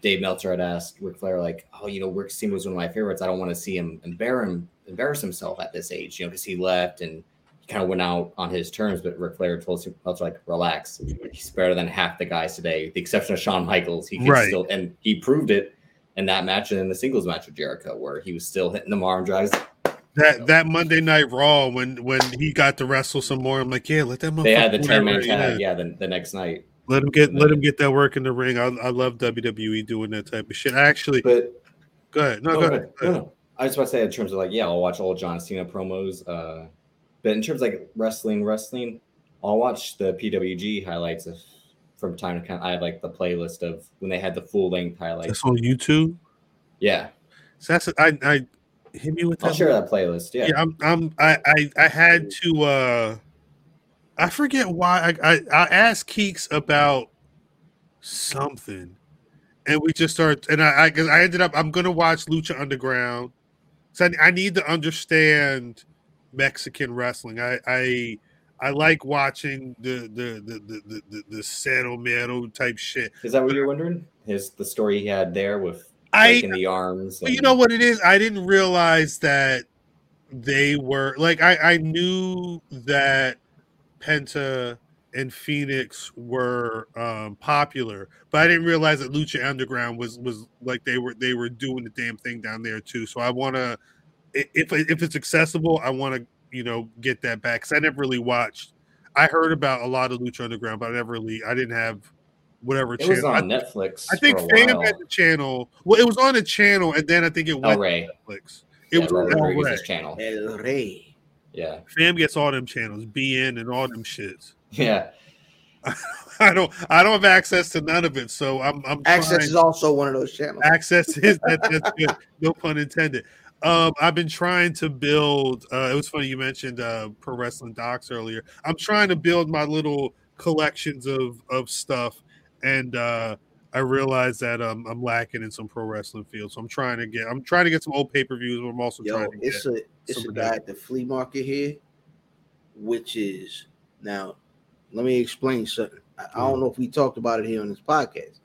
Dave Meltzer had asked Ric Flair, like, oh, you know, Rick was one of my favorites. I don't want to see him embarrass, embarrass himself at this age, you know, because he left and he kind of went out on his terms. But Ric Flair told Meltzer, like, relax. He's better than half the guys today, with the exception of Shawn Michaels. He can Right. still, and he proved it in that match and in the singles match with Jericho, where he was still hitting the arm drives. That that Monday Night Raw when when he got to wrestle some more, I'm like, yeah, let that. They had the 10 man tag, yeah. yeah, the, the next night. Let him get let him get that work in the ring. I, I love WWE doing that type of shit. Actually, But go ahead. No, No, go go ahead. ahead. No, no. I just want to say in terms of like, yeah, I'll watch all John Cena promos. Uh, but in terms of like wrestling, wrestling, I'll watch the PWG highlights of, from time to time. I have like the playlist of when they had the full length highlights. That's on YouTube. Yeah, So that's I I hit me with that. I'll share that playlist. Yeah, Yeah, I'm, I'm I, I I had to uh I forget why I I, I asked Keeks about something and we just started and I I, I ended up I'm gonna watch Lucha Underground. So I, I need to understand Mexican wrestling. I I I like watching the the the the the, the, the type shit. is that what you're wondering? His the story he had there with I breaking the arms. But you know what it is? I didn't realize that they were like I, I knew that Penta and Phoenix were um, popular, but I didn't realize that Lucha Underground was was like they were they were doing the damn thing down there too. So I want to if if it's accessible, I want to you know get that back because I never really watched. I heard about a lot of Lucha Underground, but I never really I didn't have whatever It was channel. on I, Netflix. I think for a Fam while. had the channel. Well, it was on a channel, and then I think it El went Rey. to Netflix. It Yeah, was on El Rodriguez's Rey. channel. El Rey. Yeah, Fam gets all them channels, BN and all them shits. yeah. I don't. I don't have access to none of it, so I'm. I'm Access trying- is also one of those channels. access is that, that's good. No pun intended. Um, I've been trying to build. Uh, it was funny you mentioned uh, pro wrestling docs earlier. I'm trying to build my little collections of of stuff, and uh, I realize that um, I'm lacking in some pro wrestling field. So I'm trying to get. I'm trying to get some old pay per views, but I'm also Yo, trying to get. it's a it's a guy at the flea market here, which is now. Let me explain something. I, I Mm-hmm. don't know if we talked about it here on this podcast.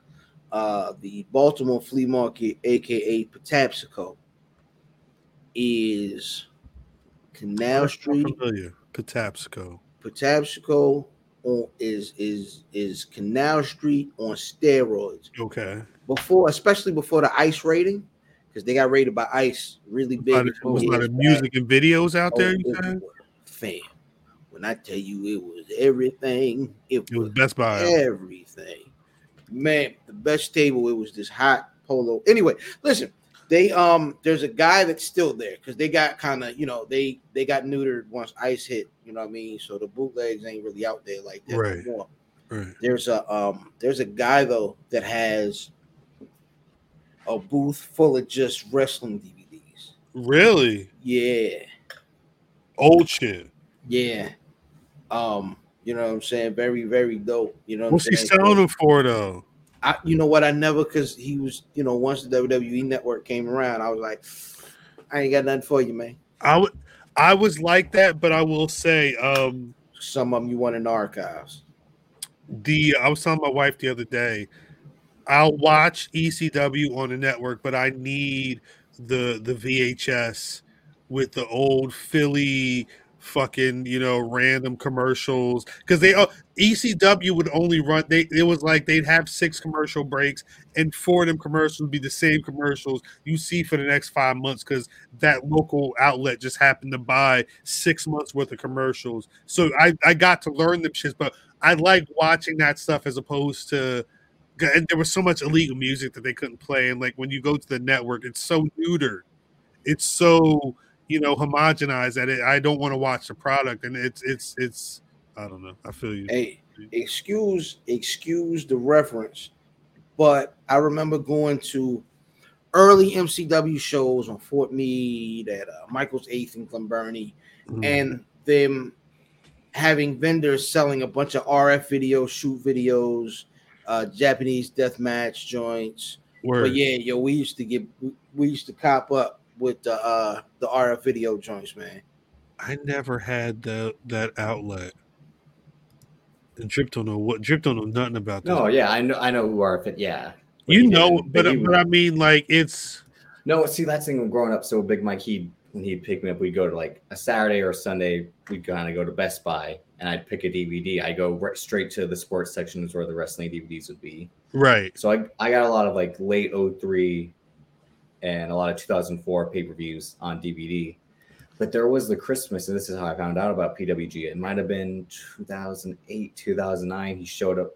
Uh, the Baltimore flea market, aka Patapsco, is Canal Street. familiar. Patapsco. Patapsco on is is is Canal Street on steroids. Okay. Before, especially before the ICE rating, because they got rated by ICE really big. lot of, a few was a lot of music and videos out oh, there. Oh, You it- said? fam. When I tell you it was everything, it, It was was Best Buy. everything. Man, the best table. It was this hot polo. Anyway, listen. They um, there's a guy that's still there because they got kind of you know they they got neutered once ice hit. You know what I mean? So the bootlegs ain't really out there like that Right. anymore. Right. There's a um, there's a guy though that has a booth full of just wrestling DVDs. Really? Yeah, Old shit. yeah. Um, you know what I'm saying? Very, very dope. You know what What's he selling them for though? I, you know what? I never because he was, you know, once the WWE network came around, I was like, I ain't got nothing for you, man. I would I was like that, but I will say, um, Some of them you want in the archives. the I was telling my wife the other day, I'll watch ECW on the network, but I need the the VHS with the old Philly fucking you know random commercials because they uh, ECW would only run they it was like they'd have six commercial breaks and four of them commercials would be the same commercials you see for the next five months because that local outlet just happened to buy six months worth of commercials. So I I got to learn them shits but I like watching that stuff as opposed to and there was so much illegal music that they couldn't play and like when you go to the network it's so neutered. It's so you know homogenized that it, I don't want to watch the product and it's it's it's I don't know I feel you Hey, excuse excuse the reference, but I remember going to early MCW shows on Fort Meade at uh, Michael's Eighth in Glen Burnie, Mhm. and them having vendors selling a bunch of RF videos, shoot videos, uh, Japanese death match joints. Word. But yeah, yo, we used to get we used to cop up with the uh the RF video joints, man. I never had the that outlet. And Drip don't know what Drip don't know nothing about this. No, yeah, I know, I know who are fit. Yeah, But you know, didn't- but but I mean, like it's No, see that's the thing. Growing up, so Big Mike, he when he'd pick me up, we'd go to like a Saturday or Sunday. We'd kind of go to Best Buy, and I'd pick a DVD. I go right straight to the sports sections where the wrestling DVDs would be. right. So I I got a lot of like late 03 and a lot of 2004 pay per views on DVD. But there was the Christmas, and this is how I found out about PWG. It might have been 2008, 2009. He showed up.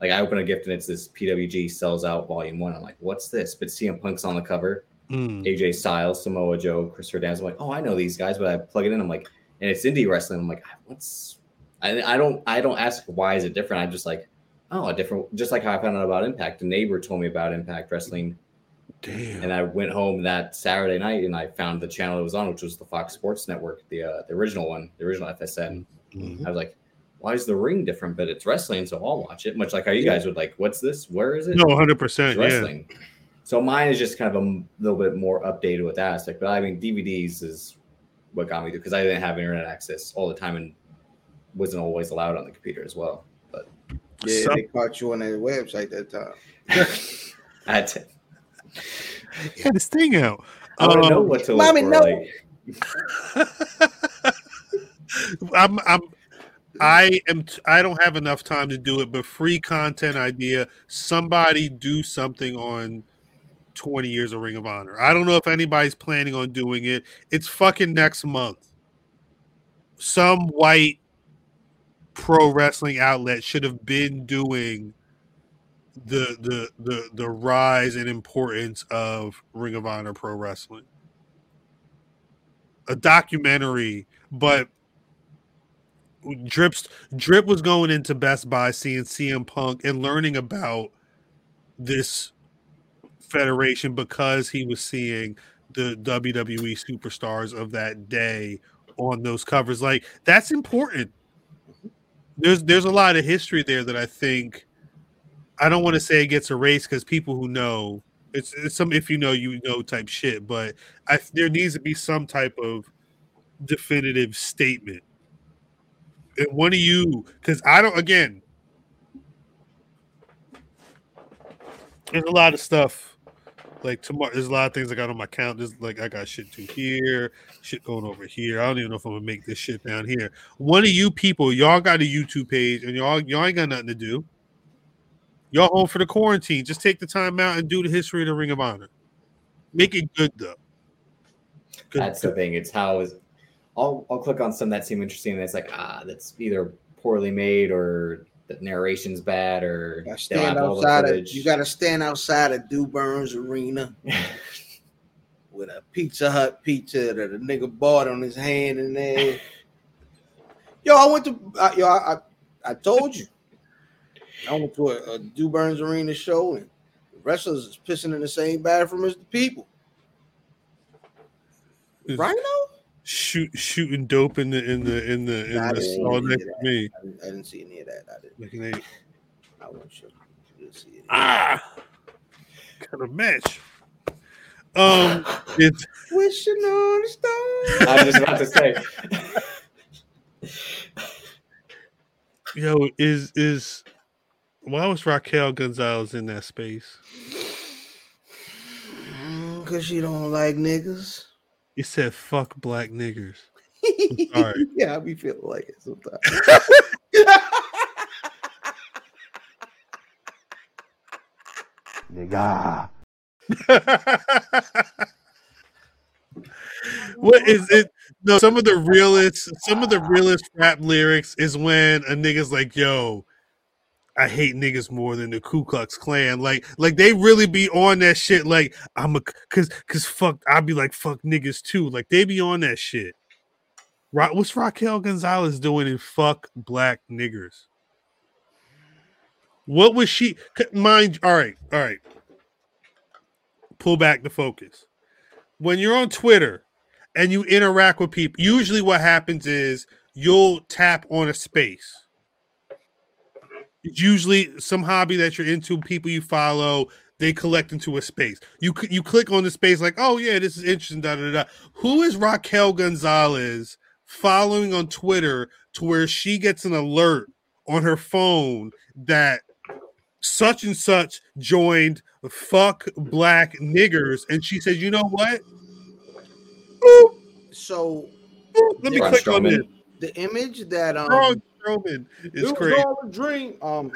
Like I open a gift and it's this PWG sells out volume one. I'm like, what's this? But CM Punk's on the cover. Mm. AJ Styles, Samoa Joe, Christopher Dance. I'm like, oh, I know these guys, but I plug it in. I'm like, and it's indie wrestling. I'm like, what's? I, I don't I don't ask why is it different. I'm just like, oh, a different. Just like how I found out about Impact. A neighbor told me about Impact Wrestling, Damn. and I went home that Saturday night and I found the channel it was on, which was the Fox Sports Network, the uh, the original one, the original FSN. Mhm. I was like, why is the ring different? But it's wrestling, so I'll watch it. Much like how you guys would like, what's this? Where is it? No, hundred It's percent. Yeah. wrestling. So mine is just kind of a m- little bit more updated with that aspect. But I mean, DVDs is what got me to because I didn't have internet access all the time and wasn't always allowed on the computer as well. But Yeah, Some- they caught you on that website that time. I had to. Yeah, this thing out. I don't know Um, what to look Mommy, for. no. Like, I'm I'm I am t- I don't have enough time to do it, but free content idea. Somebody do something on 20 years of Ring of Honor. I don't know if anybody's planning on doing it. It's fucking next month. Some white pro wrestling outlet should have been doing the the the the rise and importance of Ring of Honor pro wrestling. A documentary, but Drips Drip was going into Best Buy seeing CM Punk and learning about this federation because he was seeing the WWE superstars of that day on those covers. Like that's important. Mm-hmm. There's there's a lot of history there that I think I don't want to say it gets erased because people who know it's, it's some if you know you know type shit, but I there needs to be some type of definitive statement. And one of you, because I don't again, there's a lot of stuff like tomorrow. There's a lot of things I got on my count. There's like I got shit to here, shit going over here. I don't even know if I'm gonna make this shit down here. One of you people, y'all got a YouTube page, and y'all y'all ain't got nothing to do. Y'all home for the quarantine. Just take the time out and do the history of the Ring of Honor. Make it good though. 'Cause- that's the thing. It's how is I'll I'll click on some that seem interesting, and it's like ah, that's either poorly made or the narration's bad or You gotta they don't stand have all the outside of footage. you gotta stand outside of Do Burns Arena with a Pizza Hut pizza that a nigga bought on his hand and there. Yo, I went to uh, yo, I, I I told you. I went to a, a Do Burns Arena show and the wrestlers is pissing in the same bathroom as the people. Is Right now? Shoot, shooting dope in the in the in the in Nah, I the didn't stall next to me. I didn't, I didn't see any of that. I didn't. Like, they- I wasn't sure. You didn't see it. ah, kind of match. Um, it's Wishing on a star. I was just about to say. yo is is why was Raquel Gonzalez in that space? Because she don't like niggas. You said "fuck black niggers." sorry. yeah, I be feeling like it sometimes. Nigga. what is it? No, some of the realest, some of the realest rap lyrics is when a nigga's like, "Yo, I hate niggas more than the Ku Klux Klan." Like, like they really be on that shit. Like, I'm a cause cause fuck, I'd be like fuck niggas too. Like they be on that shit. Right? What's Raquel Gonzalez doing in fuck black niggers? What was she? Mind, all right, all right. Pull back the focus. When you're on Twitter and you interact with people, usually what happens is you'll tap on a space. It's usually some hobby that you're into, people you follow, they collect into a space. You you click on the space like, oh yeah, this is interesting. Da, da, da. Who is Raquel Gonzalez following on Twitter to where she gets an alert on her phone that such and such joined fuck black niggers, and she says, you know what? so Let me click on Strowman. this. the image that um Strowman it is was crazy. all a dream. Um,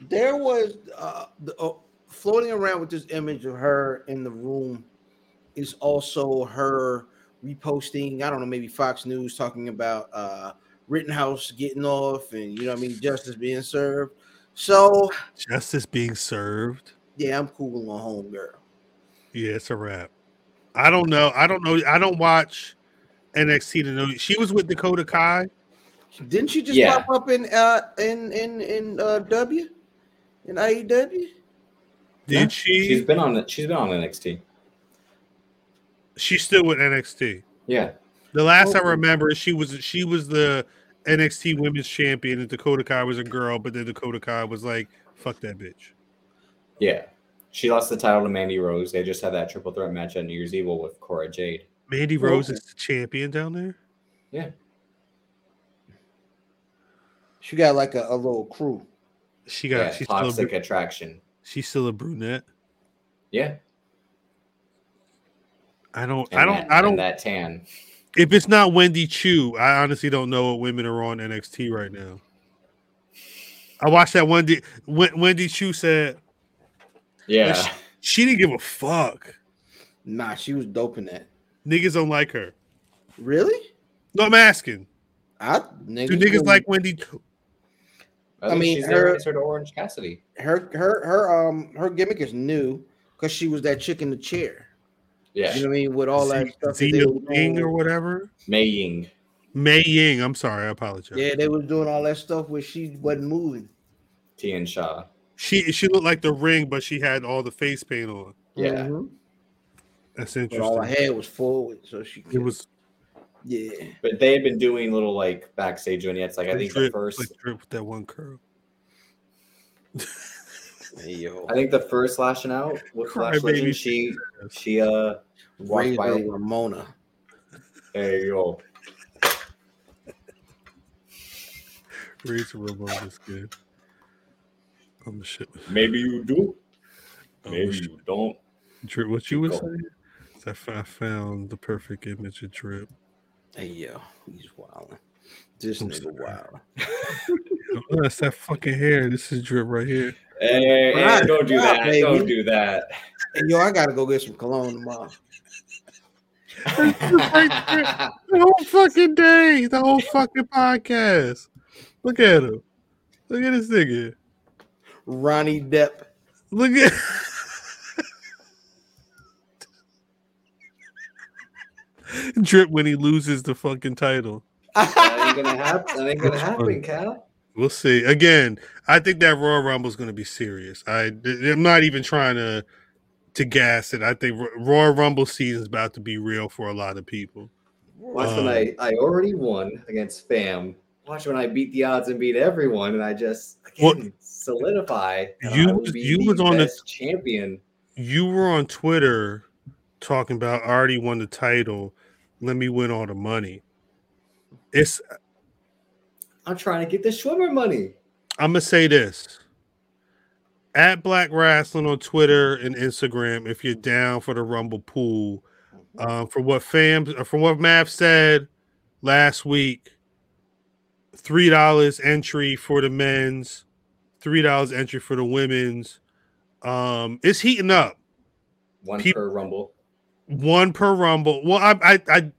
there was uh, the, uh, floating around with this image of her in the room is also her reposting. I don't know, maybe Fox News talking about uh Rittenhouse getting off and you know what I mean, justice being served. So Justice being served. yeah, I'm cool on home girl. Yeah, it's a wrap. I don't know. I don't know. I don't watch NXT to know. She was with Dakota Kai. Didn't she just Yeah. pop up in uh in in in uh W in AEW? Did Yeah, she? She's been on. She's been on NXT. She's still with NXT. Yeah. The last I Oh. remember, she was she was the NXT Women's Champion, and Dakota Kai was a girl. But then Dakota Kai was like, "Fuck that bitch." Yeah. She lost the title to Mandy Rose. They just had that triple threat match on New Year's Evil with Cora Jade. Mandy Rose okay. is the champion down there. Yeah. She got like a, a little crew. She got. yeah she's still a, toxic attraction. she's still a brunette. Yeah. I don't. And I don't. That, I don't. that tan. If it's not Wendy Choo, I honestly don't know what women are on NXT right now. I watched that Wendy. Wen- Wendy Choo said Yeah. sh- she didn't give a fuck. Nah, she was dope in that. Niggas don't like her. Really? No, I'm asking. I Do niggas niggas like Wendy? I, I mean, she's her- the answer to Orange Cassidy. her her her um her gimmick is new because she was that chick in the chair. Yeah. You know what I mean? With all that Z- that they Zia was Ying or whatever. Mei Ying. Mei Ying. I'm sorry. I apologize. Yeah, they was doing all that stuff where she wasn't moving. Tian Sha. She she looked like the ring, but she had all the face paint on. Yeah. Mhm. That's But all her interesting. hair was forward, so she. It was Yeah. But they had been doing little like backstage vignettes. Like I think the first like drip with that one curl. Hey, yo. I think the first lashing out with Cry Flash baby. Legend, she she uh walked Razor by Ramona. There you go. Razor Ramon is good. I'm a shit. Maybe you do, I'm maybe you don't. Drip, what you were Go. saying? I f- I found the perfect image of drip. Hey yo, he's wilding. This I'm nigga wild. That's that fucking hair. This is drip right here. Hey, hey, hey, Right, don't do right, that. baby. Don't do that. And yo, I gotta go get some cologne tomorrow. the whole fucking day, the whole fucking podcast. Look at him. Look at this nigga. Ronnie Depp. Look at. Drip when he loses the fucking title. that ain't gonna happen. That ain't gonna That's happen, funny. khal. We'll see. Again, I think that Royal Rumble is going to be serious. I, I'm not even trying to to gas it. I think Royal Rumble season is about to be real for a lot of people. Watch Um, when I I already won against Fam. Watch when I beat the odds and beat everyone, and I just Well, solidify. you was- you the was on the- champion. You were on Twitter talking about I already won the title. Let me win all the money. It's I'm trying to get the Schwimmer money. I'm gonna say this. At Black Wrestling on Twitter and Instagram, if you're down for the Rumble pool, um, for what fam from what Mav said last week, three dollars entry for the men's, three dollars entry for the women's. Um, it's heating up. One per rumble. One per Rumble. Well, I I I,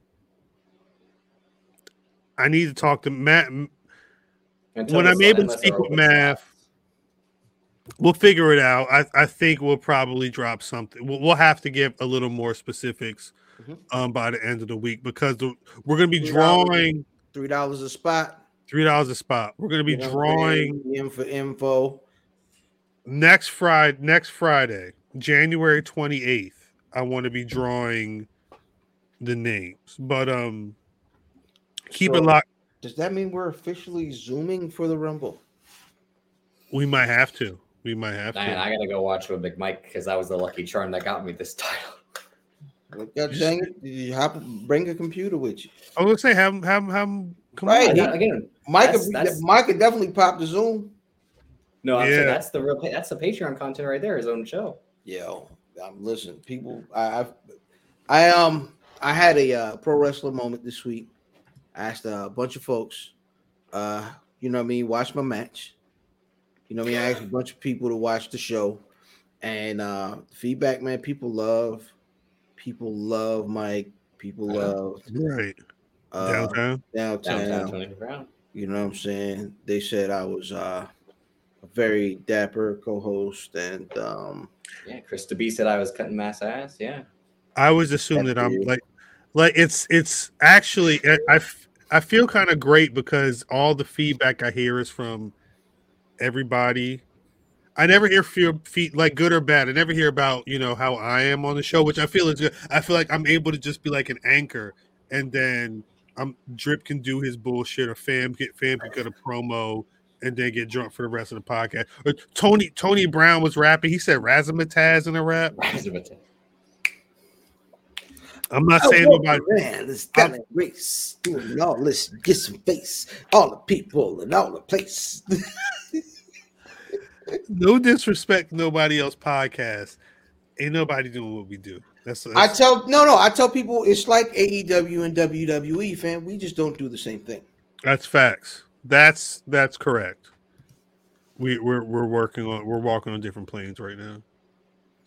I need to talk to Matt. Until when I'm able to speak they're with open Mav, slots. We'll figure it out. I, I think we'll probably drop something. We'll, we'll have to give a little more specifics Mhm. um, by the end of the week because the, we're going to be Three dollars. drawing Three dollars a spot. three dollars a spot. We're going to be You know, drawing in for info. next Friday. Next Friday, January twenty eighth. I want to be drawing the names, but um, keep it locked. Does that mean we're officially zooming for the Rumble? We might have to. We might have Man, to. I gotta go watch with Big Mike because that was the lucky charm that got me this title. God dang it! You have to bring a computer with you. I was gonna say have 'em- have 'em- have 'em come Right. on. he- Again, again, Mike, That's- could, that's- Mike could definitely pop the Zoom. no, I'm Yeah. saying that's the real. That's the Patreon content right there. His own show. Yo, um, listen, people. I, I've, I um, I had a uh, pro wrestler moment this week. I asked a bunch of folks, uh, you know what I mean, watch my match. You know what I mean? I asked a bunch of people to watch the show, and uh, feedback, man, people love, people love Mike. People love Right uh, downtown. downtown. Downtown You know what I'm saying? They said I was uh, a very dapper co-host, and um, Yeah, Chris DeB said I was cutting mass ass. Yeah. I always assume That's that I'm like, like it's it's actually I I feel kind of great because all the feedback I hear is from everybody. I never hear feel feet like good or bad. I never hear about you know how I am on the show, which I feel is good. I feel like I'm able to just be like an anchor, and then I'm Drip can do his bullshit, or Fam get Fam can get a promo, and then get drunk for the rest of the podcast. Or Tony Tony Brown was rapping. He said razzmatazz in a rap. I'm not saying oh, nobody. Man, this got a race doing all this, get some face, all the people and all the place. no disrespect, nobody else podcast. Ain't nobody doing what we do. That's, I tell no, no. I tell people it's like AEW and WWE, fam. We just don't do the same thing. that's facts. That's that's correct. We we're we're working on we're walking on different planes right now.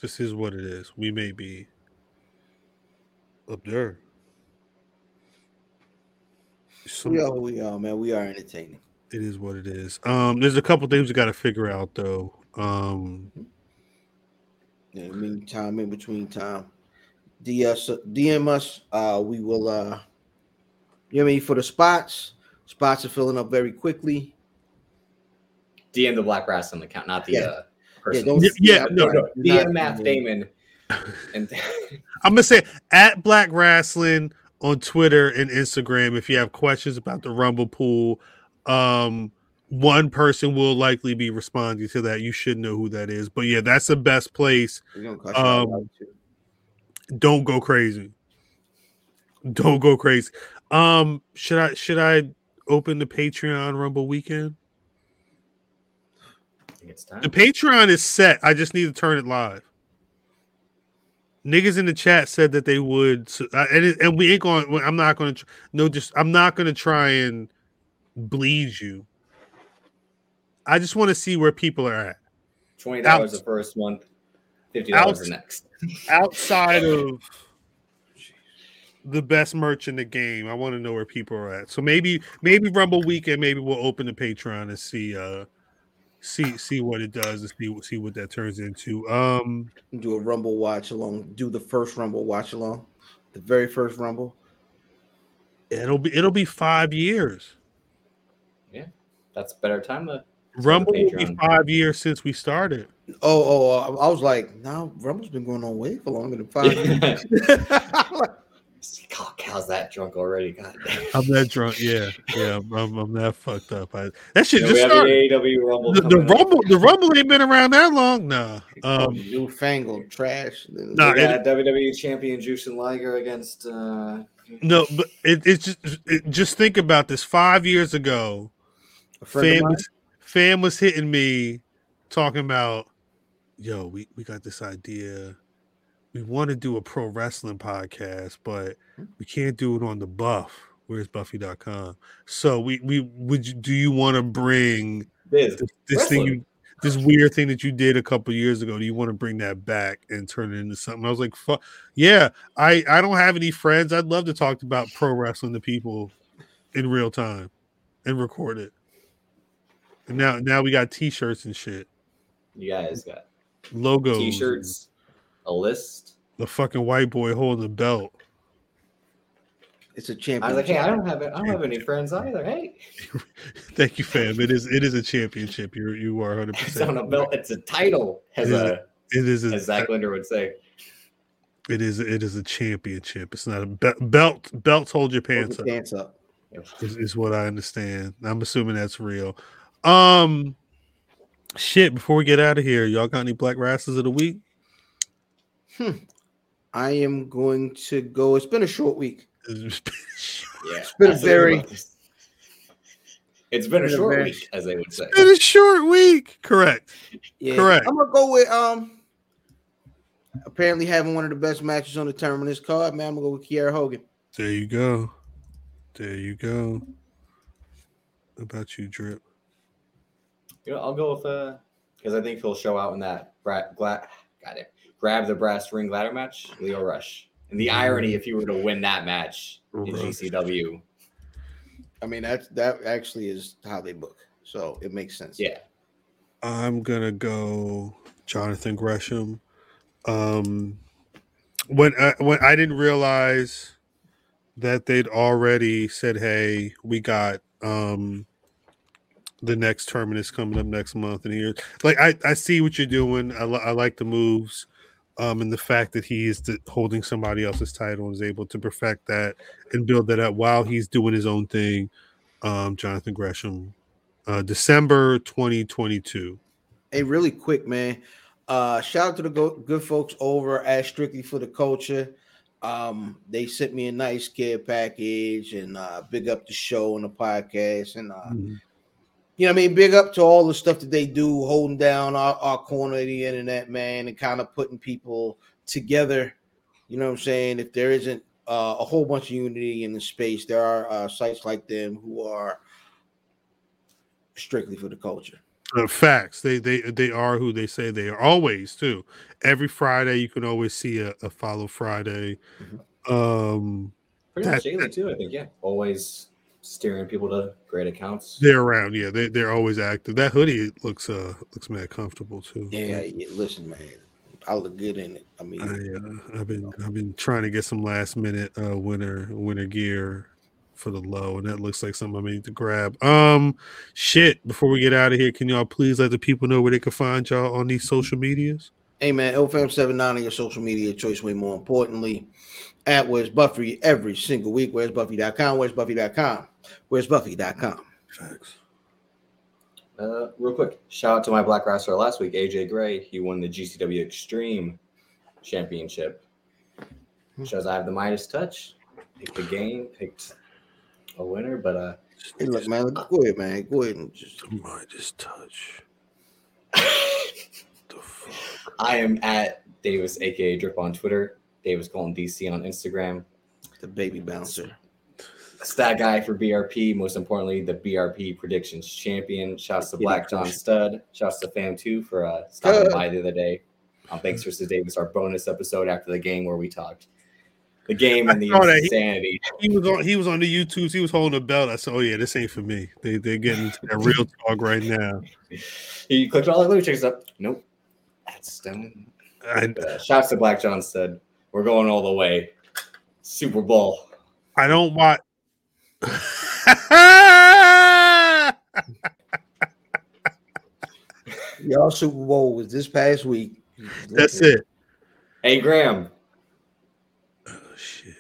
This is what it is. We may be up there. Some- We are we are, man. We are entertaining. it is what it is. Um, there's a couple things we got to figure out though. Um, In the meantime, in between time, DS DM us. Uh, we will. uh You know I mean for the spots. Spots are filling up very quickly. DM the Black Wrestling account, not the Yeah. uh, person. don't- Yeah, no, no. You're DM Matt Damon. And I'm gonna say at Black Wrestling on Twitter and Instagram. If you have questions about the Rumble pool, um, one person will likely be responding to that. You should know who that is. But yeah, that's the best place. We're gonna cut you out Um. Don't go crazy. Don't go crazy. Um, should I should I open the Patreon Rumble weekend? It's time. The Patreon is set. I just need to turn it live. Niggas in the chat said that they would, so, uh, and it, and we ain't going. I'm not going to. No, just I'm not going to try and bleed you. I just want to see where people are at Twenty dollars the first month, fifty dollars the next. outside of the best merch in the game. I want to know where people are at. So maybe maybe Rumble weekend, maybe we'll open the Patreon and see uh see see what it does and see see what that turns into. Um Do a Rumble watch along. Do the first Rumble watch along. The very first Rumble. it'll be it'll be five years. Yeah, that's a better time to Rumble will be five years since we started. Oh, oh, uh, I was like, now Rumble's been going on way for longer than five years. I'm God, khal's that drunk already. God damn. I'm that drunk. Yeah, yeah, I'm, I'm, I'm that fucked up. I, that shit Yeah, just we have started. the AEW Rumble. The, the coming up. rumble, the rumble ain't been around that long. Nah, um, newfangled trash. Nah, We it- WWE champion Jushin Liger against. Uh, no, but it, it's just it, just think about this. Five years ago, A friend of fam was, fam was hitting me talking about, yo, we, we got this idea. We want to do a pro wrestling podcast, but hmm. we can't do it on the buff. Where's Buffy.com? So we we would you, do you want to bring this, this thing you this weird thing that you did a couple years ago? Do you want to bring that back and turn it into something? I was like, fuck yeah. I I don't have any friends. I'd love to talk about pro wrestling to people in real time and record it. And now now we got t-shirts and shit, You guys got logos, t-shirts, a list. the fucking white boy holding the belt. It's a I champion. was like, hey, I don't have it. I don't have any friends either. Hey, Thank you, fam. It is it is a championship. You you are 100. it's on a percent belt. It's a title, as Yeah. a It is a, as Zach Linder would say. it is it is a championship. It's not a be- belt. Belts hold your Hold pants up. pants up. is, is what I understand. I'm assuming that's real. Um, shit. Before we get out of here, y'all got any black rasses of the week? I am going to go. It's been a short week. Yeah, It's been a very- it was. It's been a been a short very- week, as they would say. It's been a short week. Correct. Yeah, Correct. I'm gonna go with um. Apparently, having one of the best matches on the terminus card, man. I'm gonna go with Kiera Hogan. There you go. There you go. What about you, Drip? You know, I'll go with uh because I think he'll show out in that bra- gla- got it. Grab the brass ring ladder match, Lio Rush. And the irony if you were to win that match in GCW, I mean, that's that actually is how they book, so it makes sense. yeah. I'm gonna go Jonathan Gresham. Um, when I, when I didn't realize that they'd already said, "Hey, we got um the next terminus coming up next month," and here, like I I see what you're doing. I, li- I like the moves. Um, and the fact that he is the, holding somebody else's title and is able to perfect that and build that up while he's doing his own thing. Um, Jonathan Gresham, uh, December 2022. Hey, really quick, man. Uh, shout out to the go- good folks over at Strictly for the Culture. Um, they sent me a nice care package and uh, big up the show and the podcast and uh, Mhm. You know what I mean, big up to all the stuff that they do, holding down our, our corner of the internet, man, and kind of putting people together. You know what I'm saying? If there isn't uh, a whole bunch of unity in the space, there are uh, sites like them who are strictly for the culture. Uh, facts. They they they are who they say they are. Always too. Every Friday you can always see a, a follow Friday. Um, Pretty much daily too, I think. Yeah. Always steering people to great accounts. they're around. Yeah, they they're always active. That hoodie looks uh looks mad comfortable too. Yeah, yeah, listen, man, I look good in it. I mean, I, uh, I've been I've been trying to get some last minute uh winter winter gear for the low, and that looks like something I need to grab. Um, shit. Before we get out of here, can y'all please let the people know where they can find y'all on these social medias? hey man, LFM79 on your social media choice. Way more importantly, at Where's Buffy every single week. Where's Buffy.com? Where's Buffy.com? Where's Buffy.com? Facts. Uh, real quick, shout out to my Black Wrestler last week, AJ Gray. He won the GCW Extreme Championship. Shows I have the Midas touch. Picked the game, picked a winner, but uh, Hey, look, man, go ahead, man. Go ahead and just The Midas touch. The fuck. I am at Davis, aka Drip on Twitter. Davis Golden DC on Instagram. the baby bouncer. Stat guy for BRP. Most importantly, the BRP predictions champion. Shouts to Black John Stud. Shouts to Fam Two for uh, stopping by the other day. Um, thanks to Davis, our bonus episode after the game where we talked the game and the I saw that. He- insanity. He was on. He was on the YouTubes. He was holding a belt. I said, "Oh yeah, this ain't for me." They they're getting into that real talk right now. He clicked all the let me check this up. Nope. That's stone. I Uh, shouts to Black John said, We're going all the way. Super Bowl. I don't watch. Y'all Super Bowl was this past week. That's it. Hey Graham. Oh shit.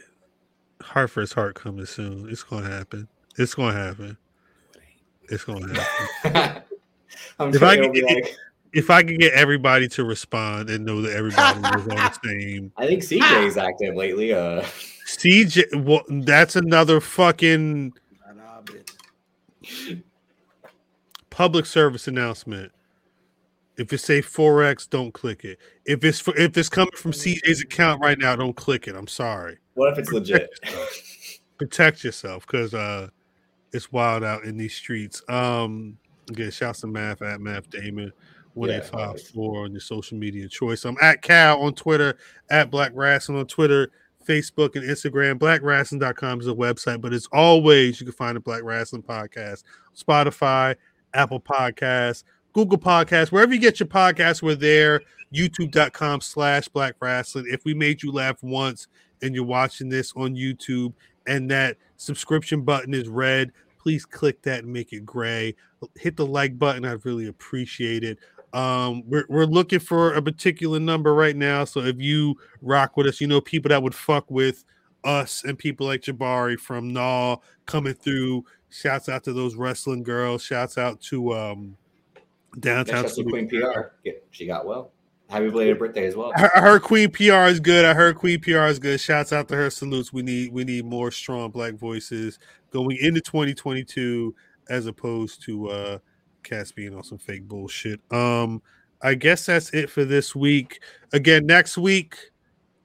Hartford's heart coming soon. It's gonna happen. It's gonna happen. It's gonna happen. I'm If sure I he'll could be get- like, if I could get everybody to respond and know that everybody was on the same I think CJ's active lately. Uh CJ, well, that's another fucking Not our business. public service announcement. If it say forex, don't click it. If it's for, if it's coming from CJ's account right now, don't click it. I'm sorry. what if it's legit? Protect yourself because uh, it's wild out in these streets. Um, again, shouts to Math at Math Damon one eight five four on your social media choice. I'm at khal on Twitter, at Black Wrestling on Twitter, Facebook, and Instagram. BlackWrestling.com is a website, but as always, you can find the Black Wrestling Podcast, Spotify, Apple Podcasts, Google Podcasts, wherever you get your podcasts, we're there. YouTube.com slash Black Wrestling. If we made you laugh once and you're watching this on YouTube and that subscription button is red, please click that and make it gray. Hit the like button. I'd really appreciate it. Um, we're, we're looking for a particular number right now. So if you rock with us, you know, people that would fuck with us and people like Jabari from Naw coming through. Shouts out to those wrestling girls. Shouts out to um downtown. Sweet- Queen PR. Yeah, she got well. Happy belated birthday as well. Her, I heard Queen PR is good. I heard Queen PR is good. Shouts out to her. Salutes. We need we need more strong black voices going into 2022 as opposed to uh cats being on some fake bullshit. Um, I guess that's it for this week. Again, next week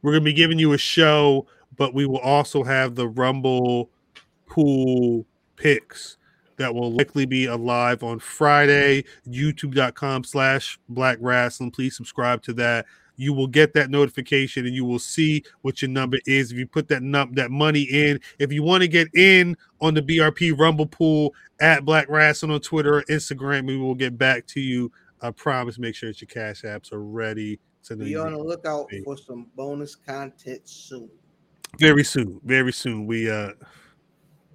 we're gonna be giving you a show, but we will also have the Rumble pool picks that will likely be alive on Friday, youtube.com slash black wrestling. Please subscribe to that. You will get that notification and you will see what your number is. If you put that num- that money in, if you want to get in on the BRP Rumble pool at Black Wrestling on Twitter or Instagram, we will get back to you. I promise. Make sure that your cash apps are ready. So that Be you- on the lookout for some bonus content soon. very soon, very soon. We uh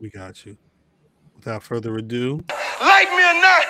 we got you. Without further ado, Like me or not,